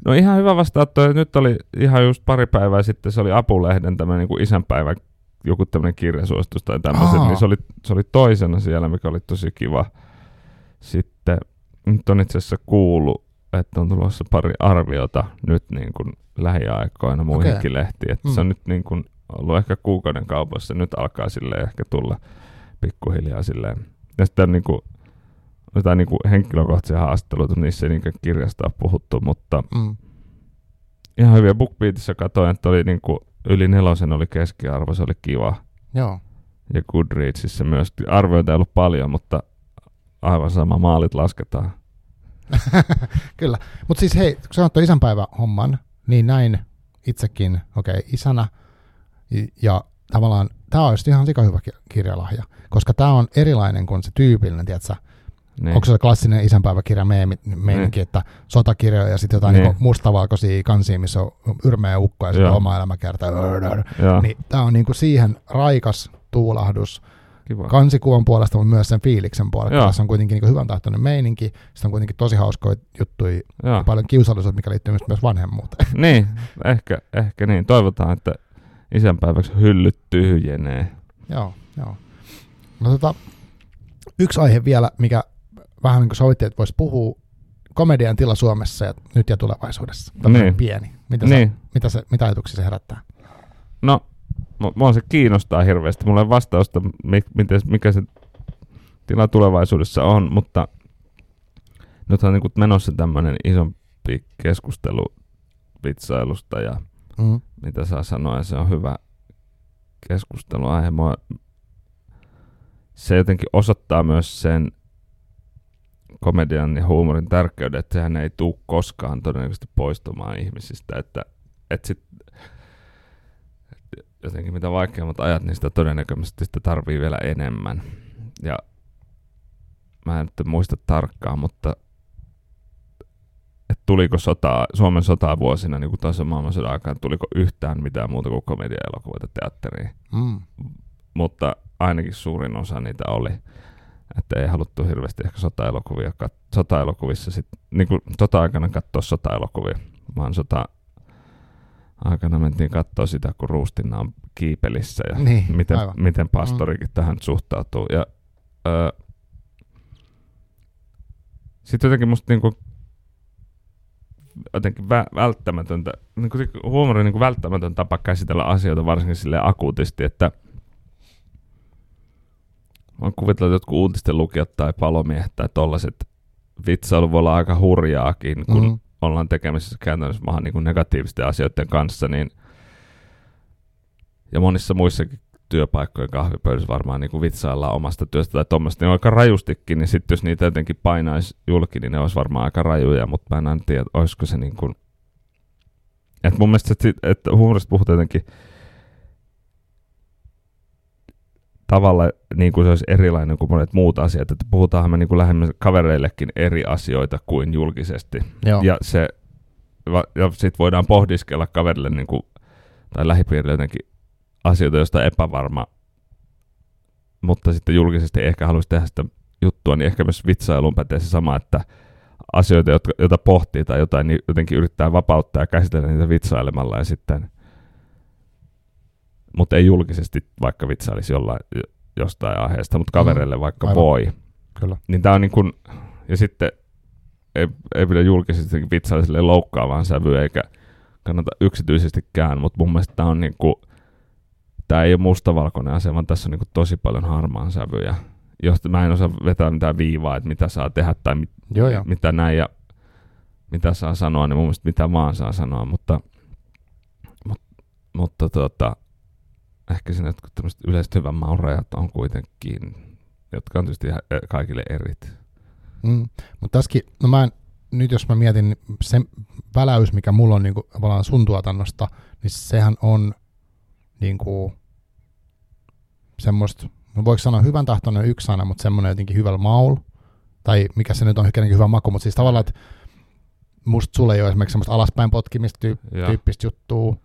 No ihan hyvä vastaanotto. Nyt oli ihan just pari päivää sitten, se oli Apulehden tämmöinen niin isänpäivä, joku tämmöinen kirjasuositus tai tämmöiset, niin se oli, se oli toisena siellä, mikä oli tosi kiva. Sitten nyt on itse asiassa kuullut, että on tulossa pari arviota nyt niin kuin lähiaikoina muihinkin Okei. lehtiin. Että Mm. se on nyt niin kuin ollut ehkä kuukauden kaupoissa, nyt alkaa silleen ehkä tulla pikkuhiljaa silleen. Ja sitten niin kuin, jotain niin kuin henkilökohtaisia haastatteluita, niissä ei niinkään kirjasta ole puhuttu, mutta Mm. ihan hyviä BookBeatissä katsoin, että oli niin kuin yli nelosen oli keskiarvo, se oli kiva. Joo. Ja Goodreadsissa myös. Arvioita ei ollut paljon, mutta aivan sama, maalit lasketaan. (laughs) Kyllä. Mutta siis hei, kun tuon isänpäivä homman, niin näin itsekin, okei, okay, isänä. Ja tavallaan tämä olisi ihan sika hyvä ki- kirjalahja, koska tämä on erilainen kuin se tyypillinen, tiedätkö, Niin. Onko se klassinen isänpäiväkirja meininki, että sotakirjoja ja sitten jotain Niin. niin. mustavalkoisia kansia, missä on yrmeä ukko ja sitten oma elämäkerta. Niin tämä on niinku siihen raikas tuulahdus kiva. kansikuvan puolesta, mutta myös sen fiiliksen puolesta. Joo. Tässä on kuitenkin niinku hyvän tahtoinen meininki, sitten on kuitenkin tosi hauskoja juttuja, Joo. paljon kiusallisuutta, mikä liittyy myös, myös vanhemmuuteen. (laughs) Niin, ehkä, ehkä niin. Toivotaan, että isänpäiväksi hyllyt tyhjenee. joo, joo. No tota, yksi aihe vielä, mikä vähän niin kuin sovittiin, että voisi puhua komedian tila Suomessa ja nyt ja tulevaisuudessa. Tämmöinen Niin. pieni. Mitä, Niin. se, mitä, se, mitä ajatuksia se herättää? No, mu- mua se kiinnostaa hirveästi. Mulla ei vastausta, mi- miten, mikä se tila tulevaisuudessa on, mutta nyt on niin menossa tämmöinen isompi keskustelu vitsailusta ja Mm. mitä saa sanoa, ja se on hyvä keskusteluaihe. Mua, se jotenkin osoittaa myös sen komedian ja huumorin tärkeyden, että sehän ei tule koskaan todennäköisesti poistumaan ihmisistä, että, että sit, jotenkin mitä vaikeammat ajat, niin sitä todennäköisesti sitä tarvii vielä enemmän. Ja mä en nyt muista tarkkaan, mutta että tuliko sotaa, Suomen sotaa vuosina niin kuin toisen maailmansodan aikaan, tuliko yhtään mitään muuta kuin komedia-elokuvia teatteriin. Mm. Mutta ainakin suurin osa niitä oli. Että ei haluttu hirveästi ehkä sota-elokuvia, kat- sota-elokuvissa sit, niin kuin sota-aikana katsoa sota-elokuvia, vaan sota aikana mentiin katsoa sitä, kun Ruustinna on kiipelissä ja Niin, miten, aivan. miten pastorikin mm. tähän suhtautuu. Ja, öö, sitten jotenkin musta niinku, jotenkin vä- välttämätöntä, niinku, huumori on niinku välttämätön tapa käsitellä asioita varsinkin sille akuutisti, että mä oon kuvitellut, että jotkut uutisten lukijat tai palomiehet tai tollaset vitsailu voi olla aika hurjaakin, kun Mm. ollaan tekemisissä käytännössä vähän niin kuin negatiivisten asioiden kanssa, niin ja monissa muissakin työpaikkojen kahvipöydissä varmaan niin kuin vitsaillaan omasta työstä tai tuommoista, niin aika rajustikin, niin sitten jos niitä jotenkin painaisi julki, niin ne olisi varmaan aika rajuja, mutta mä en aina tiedä, olisiko se niin kuin... Et mun mielestä, että, että huumorista puhutaan jotenkin tavalla niin kuin se olisi erilainen kuin monet muut asiat, että puhutaanhan me niin kuin lähemmän kavereillekin eri asioita kuin julkisesti. Joo. Ja, se, ja sitten voidaan pohdiskella kaverille niin kuin, tai lähipiirille jotenkin asioita, joista on epävarma, mutta sitten julkisesti ehkä haluaisi tehdä sitä juttua, niin ehkä myös vitsailuun pätee se sama, että asioita, jotka, joita pohtii tai jotain, niin jotenkin yrittää vapauttaa ja käsitellä niitä vitsailemalla ja sitten, mutta ei julkisesti vaikka vitsailisi jollain, jostain aiheesta, mutta kavereille mm, vaikka aivan. voi. Kyllä. Niin tää on niin kuin, ja sitten ei, ei pidä julkisesti vitsailla sille loukkaavaan sävyyn, eikä kannata yksityisestikään, mutta mun mielestä tämä on niin kuin, tämä ei ole mustavalkoinen asia, vaan tässä on niin kuin tosi paljon harmaan sävyjä. Josta mä en osaa vetää mitään viivaa, että mitä saa tehdä tai mit, Joo, jo. mitä näin ja mitä saa sanoa, niin mun mielestä mitä vaan saa sanoa, mutta, mutta, mutta tota, ehkä siinä jotkut tämmöiset yleiset hyvän maun rajat on kuitenkin, jotka on tietysti kaikille erit. Mm. Mutta tässäkin, no mä en, nyt jos mä mietin, niin se väläys, mikä mulla on niin kuin, tavallaan sun tuotannosta, niin sehän on niin kuin, semmoista, no voiko sanoa hyvän tahtoinen yksi sana, mutta semmoinen jotenkin hyvällä maul, tai mikä se nyt on hyvä maku, mutta siis tavallaan, että musta sulle ei ole esimerkiksi semmoista alaspäin potkimista tyyp- tyyppistä juttua,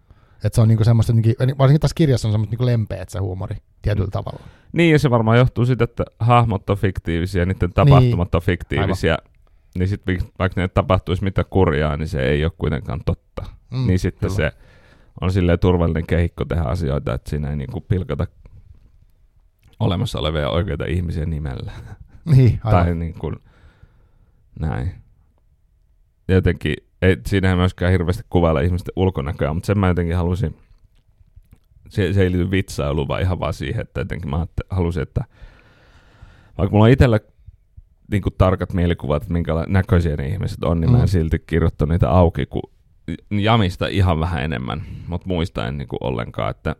että se on niinku semmoista, varsinkin tässä kirjassa on semmoista niinku lempeät se huumori tietyllä tavalla. Niin, ja se varmaan johtuu siitä, että hahmot on fiktiivisiä, niiden tapahtumat niin. on fiktiivisiä. Aivan. Niin sitten vaikka ne tapahtuisi mitä kurjaa, niin se ei ole kuitenkaan totta. Mm, niin sitten kyllä. se on silleen turvallinen kehikko tehdä asioita, että siinä ei niinku pilkata olemassa olevia oikeita ihmisiä nimellä. Niin, (laughs) aivan. tai niin kuin, näin. Jotenkin, ei, siinä ei myöskään hirveästi kuvailla ihmisten ulkonäköä, mutta sen mä jotenkin halusin, se, se ei liity vitsailuun, vaan ihan vaan siihen, että jotenkin mä halusin, että vaikka mulla on itsellä niin kuin tarkat mielikuvat, että minkä näköisiä ne ihmiset on, niin mm. mä en mm. silti kirjoittanut niitä auki, kun jamista ihan vähän enemmän, mutta muista en niin kuin ollenkaan, että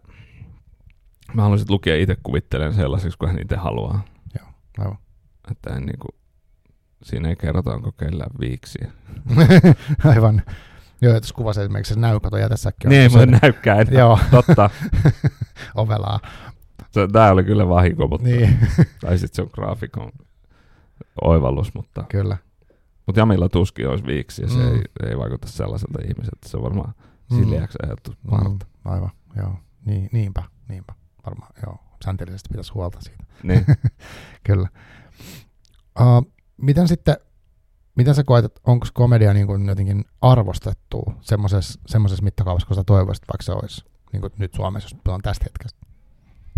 mä haluaisin lukea itse kuvittelen sellaisiksi, kun hän itse haluaa. Joo, aivan. Että en niin kuin, siinä ei kerrota, onko kellään viiksiä. (laughs) aivan. Joo, että kuvasi esimerkiksi se näykato jätessäkin. Niin, mutta näykkää enää. Joo. Totta. (laughs) Ovelaa. Tämä oli kyllä vahinko, mutta... Niin. (laughs) tai sitten se on graafikon oivallus, mutta... Kyllä. Mutta Jamilla tuskin olisi viiksi ja se mm. ei, ei vaikuta sellaiselta ihmiseltä. Se on varmaan mm. sileäksi ajettu mm. Aivan, joo. Niin, niinpä, niinpä. Varmaan, joo. Säntillisesti pitäisi huolta siitä. Niin. Kyllä. Uh, miten sitten, miten sä koet, että onko komedia niin kuin jotenkin arvostettu semmoisessa mittakaavassa, kun sä toivoisit, vaikka se olisi niin kuin nyt Suomessa, jos puhutaan tästä hetkestä?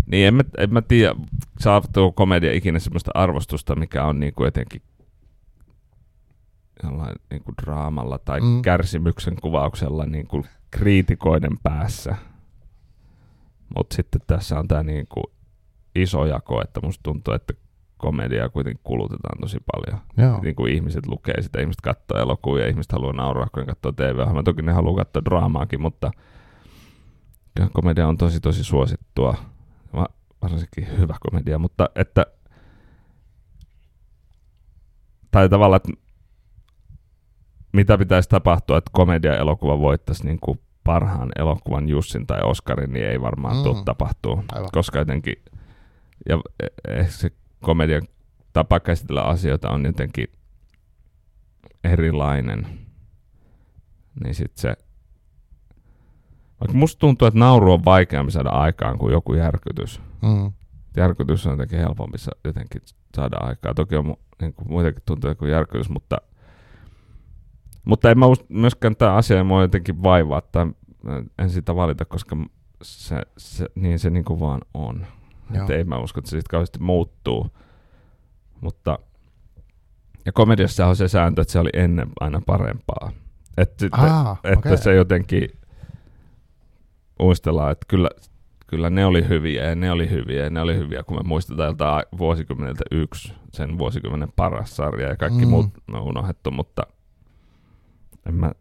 Niin, en mä, en mä tiedä, saavuttaako komedia ikinä semmoista arvostusta, mikä on niin kuin jotenkin jollain niin kuin draamalla tai mm. kärsimyksen kuvauksella niin kuin kriitikoiden päässä. Mutta sitten tässä on tämä niin kuin iso jako, että musta tuntuu, että komediaa kuitenkin kulutetaan tosi paljon. Joo. Niin kuin ihmiset lukee sitä, ihmiset katsoo elokuvia, ihmiset haluaa nauraa, kun ne katsoo TV-ohjelmaa. Toki ne haluaa katsoa draamaakin, mutta komedia on tosi tosi suosittua. Varsinkin hyvä komedia, mutta että tai tavallaan, että mitä pitäisi tapahtua, että komedia-elokuva voittaisi niin kuin parhaan elokuvan Jussin tai Oscarin, niin ei varmaan mm. tule tapahtuu. Aivan. Koska jotenkin, ja ehkä se komedian tapa käsitellä asioita on jotenkin erilainen. Niin sit se, vaikka musta tuntuu, että nauru on vaikeampi saada aikaan kuin joku järkytys. Mm. Järkytys on jotenkin helpompi jotenkin saada aikaa. Toki on niin kuin muitakin tuntuu kuin järkytys, mutta mutta en mä myöskään tämä asia ei mua jotenkin vaivaa, että en sitä valita, koska se, se, niin se niin kuin vaan on. Että ei mä usko, että se sitten kauheasti muuttuu. Mutta ja komediassa on se sääntö, että se oli ennen aina parempaa. Että, ah, että okay. se jotenkin muistellaan, että kyllä, kyllä ne oli hyviä ja ne oli hyviä ja ne oli hyviä, kun me muistetaan jotain vuosikymmeneltä yksi, sen vuosikymmenen paras sarja ja kaikki mm. muut on unohdettu, mutta – en mä,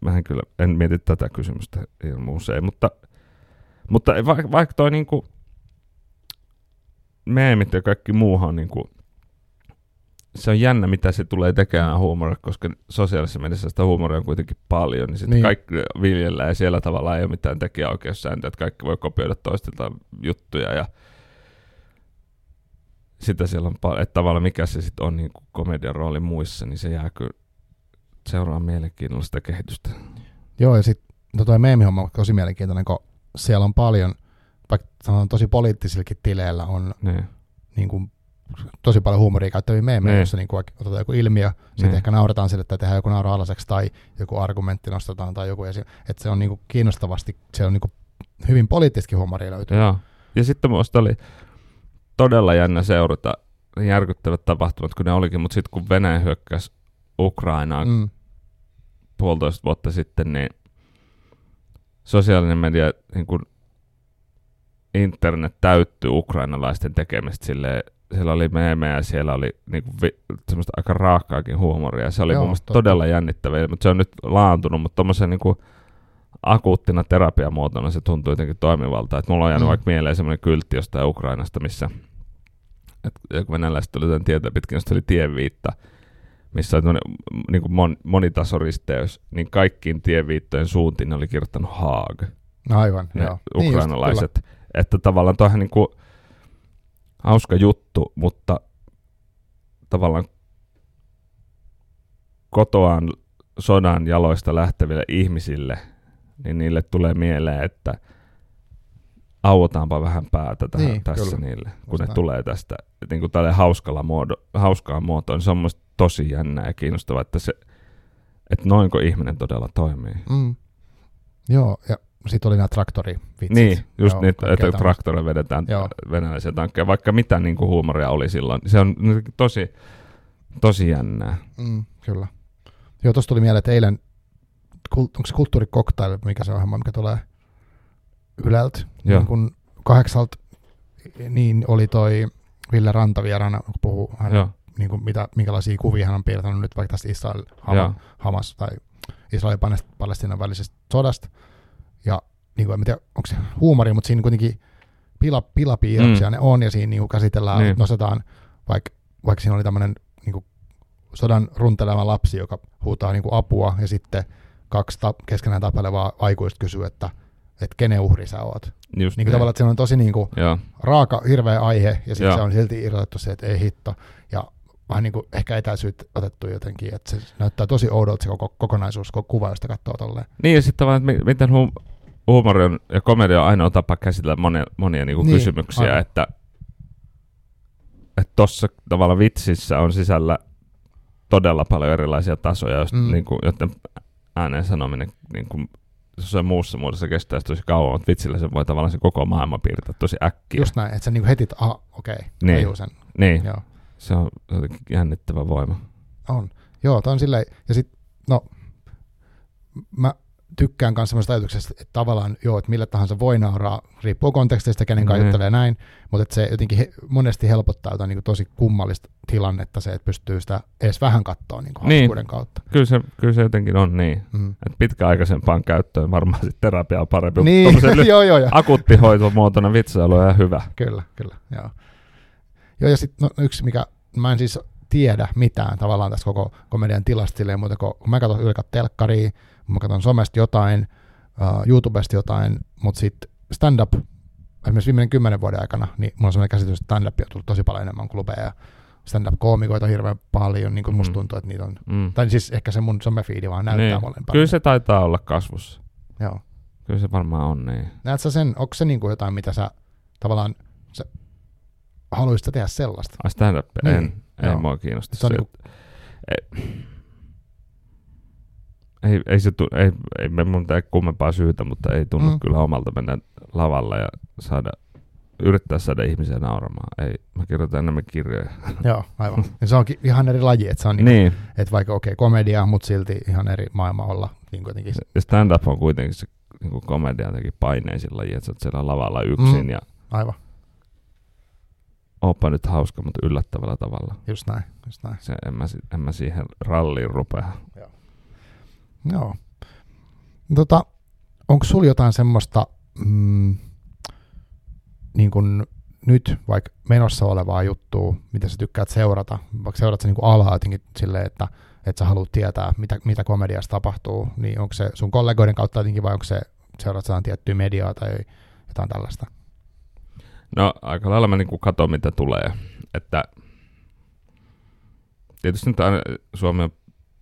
mä en kyllä, en mieti tätä kysymystä ilman usein, mutta, mutta vaikka, vaikka toi niinku meemit ja kaikki muuhan on niinku, se on jännä, mitä se tulee tekemään huumoria, koska sosiaalisessa mediassa sitä huumoria on kuitenkin paljon, niin sitten niin. kaikki viljellään ja siellä tavallaan ei ole mitään tekijäoikeussääntöä, että kaikki voi kopioida toistilta juttuja ja sitä siellä on paljon, että tavallaan mikä se sitten on niin kuin komedian rooli muissa, niin se jää kyllä seuraa mielenkiinnolla sitä kehitystä. Joo, ja sitten no toi meemihomma on tosi mielenkiintoinen, kun siellä on paljon, vaikka sanotaan tosi poliittisillakin tileillä on niin. Niin kuin tosi paljon huumoria käyttäviä meemejä, Niin. jossa niin kuin otetaan joku ilmiö, sitten Niin. ehkä nauretaan sille, että tehdään joku naurahalaseksi tai joku argumentti nostetaan tai joku esi- että se on niin kuin kiinnostavasti, se on niin kuin hyvin poliittistakin huumoria löytyy. Joo. Ja sitten musta oli todella jännä seurata järkyttävät tapahtumat, kun ne olikin, mutta sitten kun Venäjä hyökkäsi Ukrainaan. Mm, puolitoista vuotta sitten, niin sosiaalinen media, niin kuin internet täyttyi ukrainalaisten tekemistä silleen, siellä oli meemejä, siellä oli niin kuin vi, semmoista aika raakkaakin huumoria. Se oli Joo, mun mielestä totta. todella jännittävää, mutta se on nyt laantunut, mutta tuommoisen niin kuin akuuttina terapiamuotona se tuntuu jotenkin toimivalta. Et mulla on jäänyt Mm. vaikka mieleen semmoinen kyltti jostain Ukrainasta, missä et, joku venäläiset tuli tämän tietä pitkin, josta oli tienviitta, missä oli niin kuin mon, monitasoristeys, niin kaikkiin tienviittojen suuntiin ne oli kirjoittanut Haag, aivan, ne joo. Niin just, ukrainalaiset. Että tavallaan toihan niin kuin hauska juttu, mutta tavallaan kotoaan sodan jaloista lähteville ihmisille, niin niille tulee mieleen, että auotaanpa vähän päätä tähän, Niin, tässä kyllä. niille, kun Just ne tulee tästä niin kuin tälle hauskalla muodo, hauskaan muotoon. Niin se on tosi jännää ja kiinnostavaa, että, se, että noinko ihminen todella toimii. Mm. Joo, ja sitten oli nämä traktorivitsit. Niin, just Joo, niin, kaikkea että traktorilla vedetään Joo. venäläisiä tankkeja, vaikka mitä niin kuin huumoria oli silloin. Se on tosi, tosi jännää. Mm, kyllä. Joo, tuossa tuli mieleen, että eilen, onko se kulttuurikoktail, mikä se ohjelma, mikä tulee Yleltä, Joo. niin kun kahdeksalta, niin oli toi Ville Ranta vieraana, kun puhuu hän, Joo, niin kuin mitä, minkälaisia kuvia hän on piirtänyt nyt vaikka tästä Israel. Hamas, Hamas tai Israelin ja Palestiinan välisestä sodasta. Ja niin kuin, en tiedä, onko se huumori, mutta siinä kuitenkin pila, pilapiirroksia mm. ne on, ja siinä niin kuin käsitellään, Niin. nostetaan, vaikka, vaikka siinä oli tämmöinen niin kuin sodan runteleva lapsi, joka huutaa niin kuin apua, ja sitten kaksi ta- keskenään tapailevaa aikuista kysyy, että, että kenen uhri sä oot. just Niin kuin tavallaan, että se on tosi niin kuin Joo, raaka, hirveä aihe, ja sitten se on silti irrotettu se, että ei hitto. Ja vähän niin kuin ehkä etäisyyttä otettu jotenkin, että se näyttää tosi oudolta se koko kokonaisuus, koko kuva, josta katsoo tolleen. Niin ja sitten tavallaan, että mi- miten hu- huumori on, ja komedia on ainoa tapa käsitellä monia, monia niinku Niin, kysymyksiä, aivan. että että tuossa tavallaan vitsissä on sisällä todella paljon erilaisia tasoja, jos, Mm. mm. niinku, joten ääneen sanominen niinku, jossain muussa muodossa kestää tosi kauan, mutta vitsillä se voi tavallaan se koko maailma piirtää tosi äkkiä. Just näin, että sä niin heti, aha, okei, Niin. tajuu sen. Niin, Joo, se on jotenkin jännittävä voima. on. Joo, toi on silleen, ja sitten, no, mä tykkään myös semmoista ajatuksesta, että tavallaan joo, että millä tahansa voi nauraa, riippuu kontekstista, kenen kanssa Niin. juttelee näin, mutta että se jotenkin he, monesti helpottaa jotain niin tosi kummallista tilannetta se, että pystyy sitä edes vähän katsoa niin Niin. hauskuuden kautta. Kyllä se, kyllä se jotenkin on niin. Mm. Et pitkäaikaisempaan käyttöön varmaan sit terapia on parempi. mutta Niin, (laughs) ly- joo, joo, joo. akuuttihoitomuotona vitsailu on ihan hyvä. Kyllä, kyllä, joo. Joo, ja sitten no, yksi, mikä mä en siis tiedä mitään tavallaan tästä koko komedian tilasta silleen, mutta kun, kun mä katson ylkät telkkaria, mä katson somesta jotain, uh, YouTubesta jotain, mutta sitten stand-up, esimerkiksi viimeinen kymmenen vuoden aikana, niin mulla on sellainen käsitys, että stand-up on tullut tosi paljon enemmän klubeja ja stand-up-koomikoita hirveän paljon, niin kuin musta Mm. tuntuu, että niitä on, Mm. tai siis ehkä se mun somefiidi vaan näyttää Niin. molempaa. Kyllä se taitaa olla kasvussa. Joo. Kyllä se varmaan on niin. Näet sä sen, onko se niinku jotain, mitä sä tavallaan, sä haluaisit tehdä sellaista? Ai stand up, Niin, en. Ei mua kiinnosta. Se niinku, ei, ei, ei, se tu, ei, ei me mun tee kummempaa syytä, mutta ei tunnu Mm. kyllä omalta mennä lavalle ja saada, yrittää saada ihmisiä nauramaan. Ei, mä kirjoitan enemmän kirjoja. (laughs) Joo, aivan. Ja se onkin ihan eri laji, että se on niin. niin, että vaikka okei okay, komedia, mutta silti ihan eri maailma olla niin kuitenkin. ja stand-up on kuitenkin se niin komedia jotenkin paineisin laji, että sä oot siellä lavalla yksin Mm. ja Aivan, ooppa nyt hauska, mutta yllättävällä tavalla. just näin, just näin. Se, en, mä, en mä siihen ralliin rupea. Joo. Tota, onko sulla jotain semmoista mm, niin kun nyt vaikka menossa olevaa juttua, mitä sä tykkäät seurata, vaikka seurat sä niin kuin alaa jotenkin silleen, että, että sä haluat tietää, mitä, mitä komediassa tapahtuu, niin onko se sun kollegoiden kautta jotenkin vai onko se, seuraat sä tiettyä mediaa tai jotain tällaista? No aika lailla mä niin katson mitä tulee. Että tietysti nyt aina Suomi on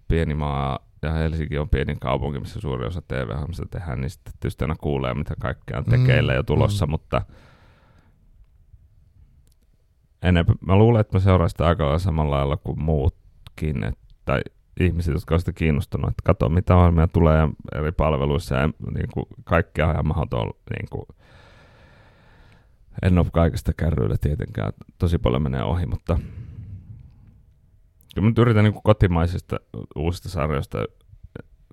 pieni maa ja Helsinki on pieni kaupunki, missä suuri osa TV-ohjelmista tehdään, niin sitten tietysti aina kuulee, mitä kaikkea on Mm, tekeillä ja tulossa, mm. mutta enemmän. Mä luulen, että mä seuraan sitä aika lailla samalla lailla kuin muutkin, et, tai ihmiset, jotka ovat sitä kiinnostunut, että katso mitä ohjelmia tulee eri palveluissa ja niin kuin kaikkea ihan mahdoton niin kuin, en ole kaikesta kärryillä tietenkään, tosi paljon menee ohi, mutta kyllä nyt yritän niin kotimaisista uusista sarjoista,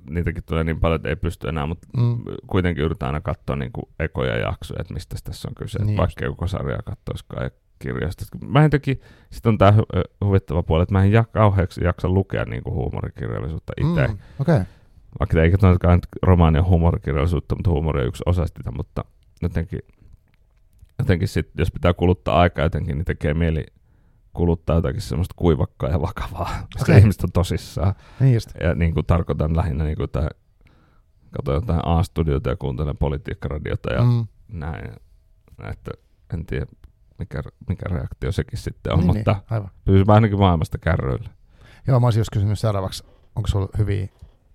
niitäkin tulee niin paljon, että ei pysty enää, mutta mm. kuitenkin yritän aina katsoa niin kuin ekoja jaksoja, että mistä tässä on kyse, niin vaikka koko sarjaa katsoisikaan kirjoista. Mä en toki, sitten on tämä huvittava puoli, että mä en kauheaksi jaksa lukea niin kuin huumorikirjallisuutta itse. Mm, okay. Vaikka eikä todellakaan romaania huumorikirjallisuutta, mutta huumori on yksi osa sitä, mutta jotenkin, jotenkin sit, jos pitää kuluttaa aikaa jotenkin, niin tekee mieli kuluttaa jotakin semmoista kuivakkaa ja vakavaa, (laughs) mistä okay. ihmiset on tosissaan. Niin just. Ja niin kuin tarkoitan lähinnä niin kuin tämä, katsoin jotain A-studiota ja kuuntelen politiikkaradiota ja mm. näin. Että en tiedä, mikä, mikä reaktio sekin sitten on, niin, mutta niin, aivan. pysy ainakin maailmasta kärryillä. Joo, mä olisin just kysynyt seuraavaksi, onko sulla hyviä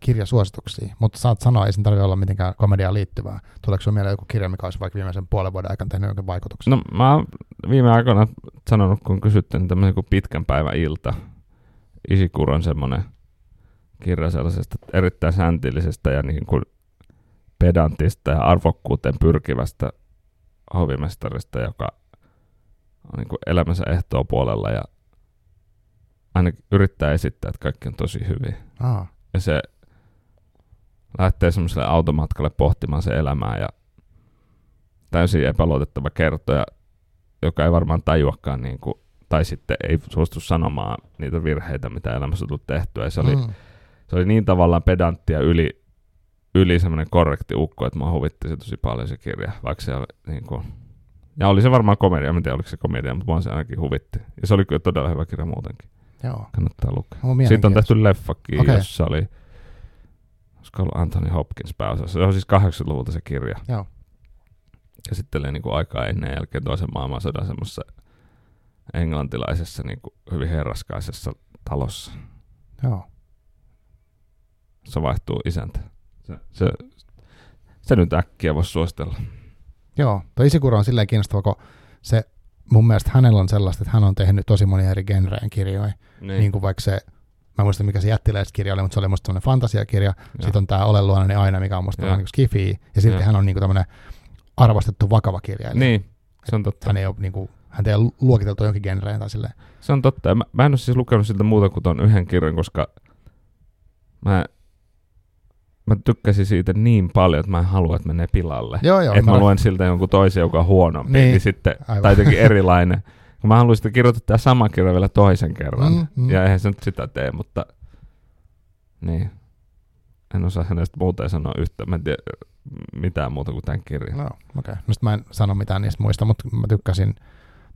kirjasuosituksia, mutta saat sanoa, ei sen tarvitse olla mitenkään komediaan liittyvää. Tuleeko sinulla mieleen joku kirja, mikä olisi vaikka viimeisen puolen vuoden aikana tehnyt jonkin vaikutuksen? No mä oon viime aikoina sanonut, kun kysytty, niin tämmöinen kuin pitkän päivän ilta. Isikur on semmoinen kirja sellaisesta erittäin säntillisestä ja niin kuin pedantista ja arvokkuuteen pyrkivästä hovimestarista, joka on niin kuin elämänsä ehtoa puolella ja aina yrittää esittää, että kaikki on tosi hyvin. Aa. Ja se lähtee semmoiselle automatkalle pohtimaan se elämää ja täysin epäluotettava kertoja, joka ei varmaan tajuakaan niin kuin, tai sitten ei suostu sanomaan niitä virheitä, mitä elämässä on tullut tehtyä. Ja se, oli, mm. se oli niin tavallaan pedanttia yli, yli semmoinen korrekti ukko, että mä huvitti se tosi paljon se kirja, vaikka se oli niin kuin, ja oli se varmaan komedia, en tiedä oliko se komedia, mutta mua se ainakin huvitti. Ja se oli kyllä todella hyvä kirja muutenkin. Joo. Kannattaa lukea. Siitä on tehty leffakin, okay. jossa oli, olisiko ollut Anthony Hopkins pääosassa. Se on siis 80-luvulta se kirja. Joo. Käsittelee niin kuin aikaa ennen ja jälkeen toisen maailmansodan semmoisessa englantilaisessa niin kuin hyvin herraskaisessa talossa. Joo. Se vaihtuu isäntä. Se, se, se nyt äkkiä voisi suositella. Joo, toi Isikura on silleen kiinnostava, kun se mun mielestä hänellä on sellaista, että hän on tehnyt tosi monia eri genreen kirjoja. Niin. niin kuin vaikka se, mä muistan mikä se jättiläiskirja oli, mutta se oli musta sellainen fantasiakirja. Joo. Sitten on tämä Ole luonnollinen aina, mikä on musta vähän niin skifi. Ja sitten Joo. hän on niin kuin tämmöinen arvostettu vakava kirja. Niin, se on totta. Hän ei ole niin kuin, hän ei ole luokiteltu jonkin genreen tai silleen. Se on totta. Mä, mä en ole siis lukenut siltä muuta kuin tuon yhden kirjan, koska mä mä tykkäsin siitä niin paljon, että mä en halua, että menee pilalle. Joo, joo, että mä, mä luen siltä jonkun toisen, joka on huonompi, niin, niin sitten, aivan. tai jotenkin erilainen. (laughs) Mä haluaisin kirjoittaa tämä sama kirja vielä toisen kerran, mm, mm. ja eihän se nyt sitä tee, mutta niin. En osaa hänestä muuten sanoa yhtä. Mä en tiedä mitään muuta kuin tämän kirjan. No, okei. Okay. No mä en sano mitään niistä muista, mutta mä tykkäsin.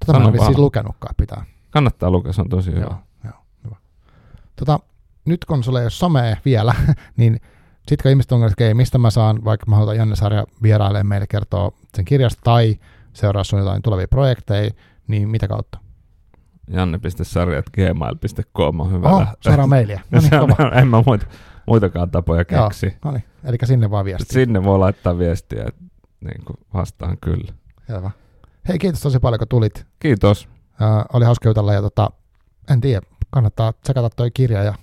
Tota Sano mä en siis lukenutkaan pitää. Kannattaa lukea, se on tosi hyvä. Joo, joo hyvä. Tota, nyt kun sulla ei ole somea vielä, (laughs) niin sitten kun ihmiset on, että okay, mistä mä saan, vaikka mä haluan Janne Sarja vieraille meille kertoa sen kirjasta tai seuraa sun jotain tulevia projekteja, niin mitä kautta? janne.sarjat.gmail.com on hyvä. Oho, saadaan mailia. (laughs) No niin, kova. en mä muita, muitakaan tapoja keksi. Joo, no niin. Eli sinne vaan viestiä. Sinne voi laittaa viestiä, niin kuin vastaan kyllä. Selvä. Hei, kiitos tosi paljon, kun tulit. Kiitos. Uh, oli hauska jutella ja tota, en tiedä, kannattaa tsekata toi kirja ja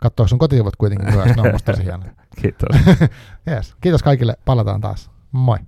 katsoa sun kotisivut kuitenkin myös. Ne on musta tosi hienoja. (laughs) Kiitos. (laughs) yes. Kiitos kaikille. Palataan taas. Moi.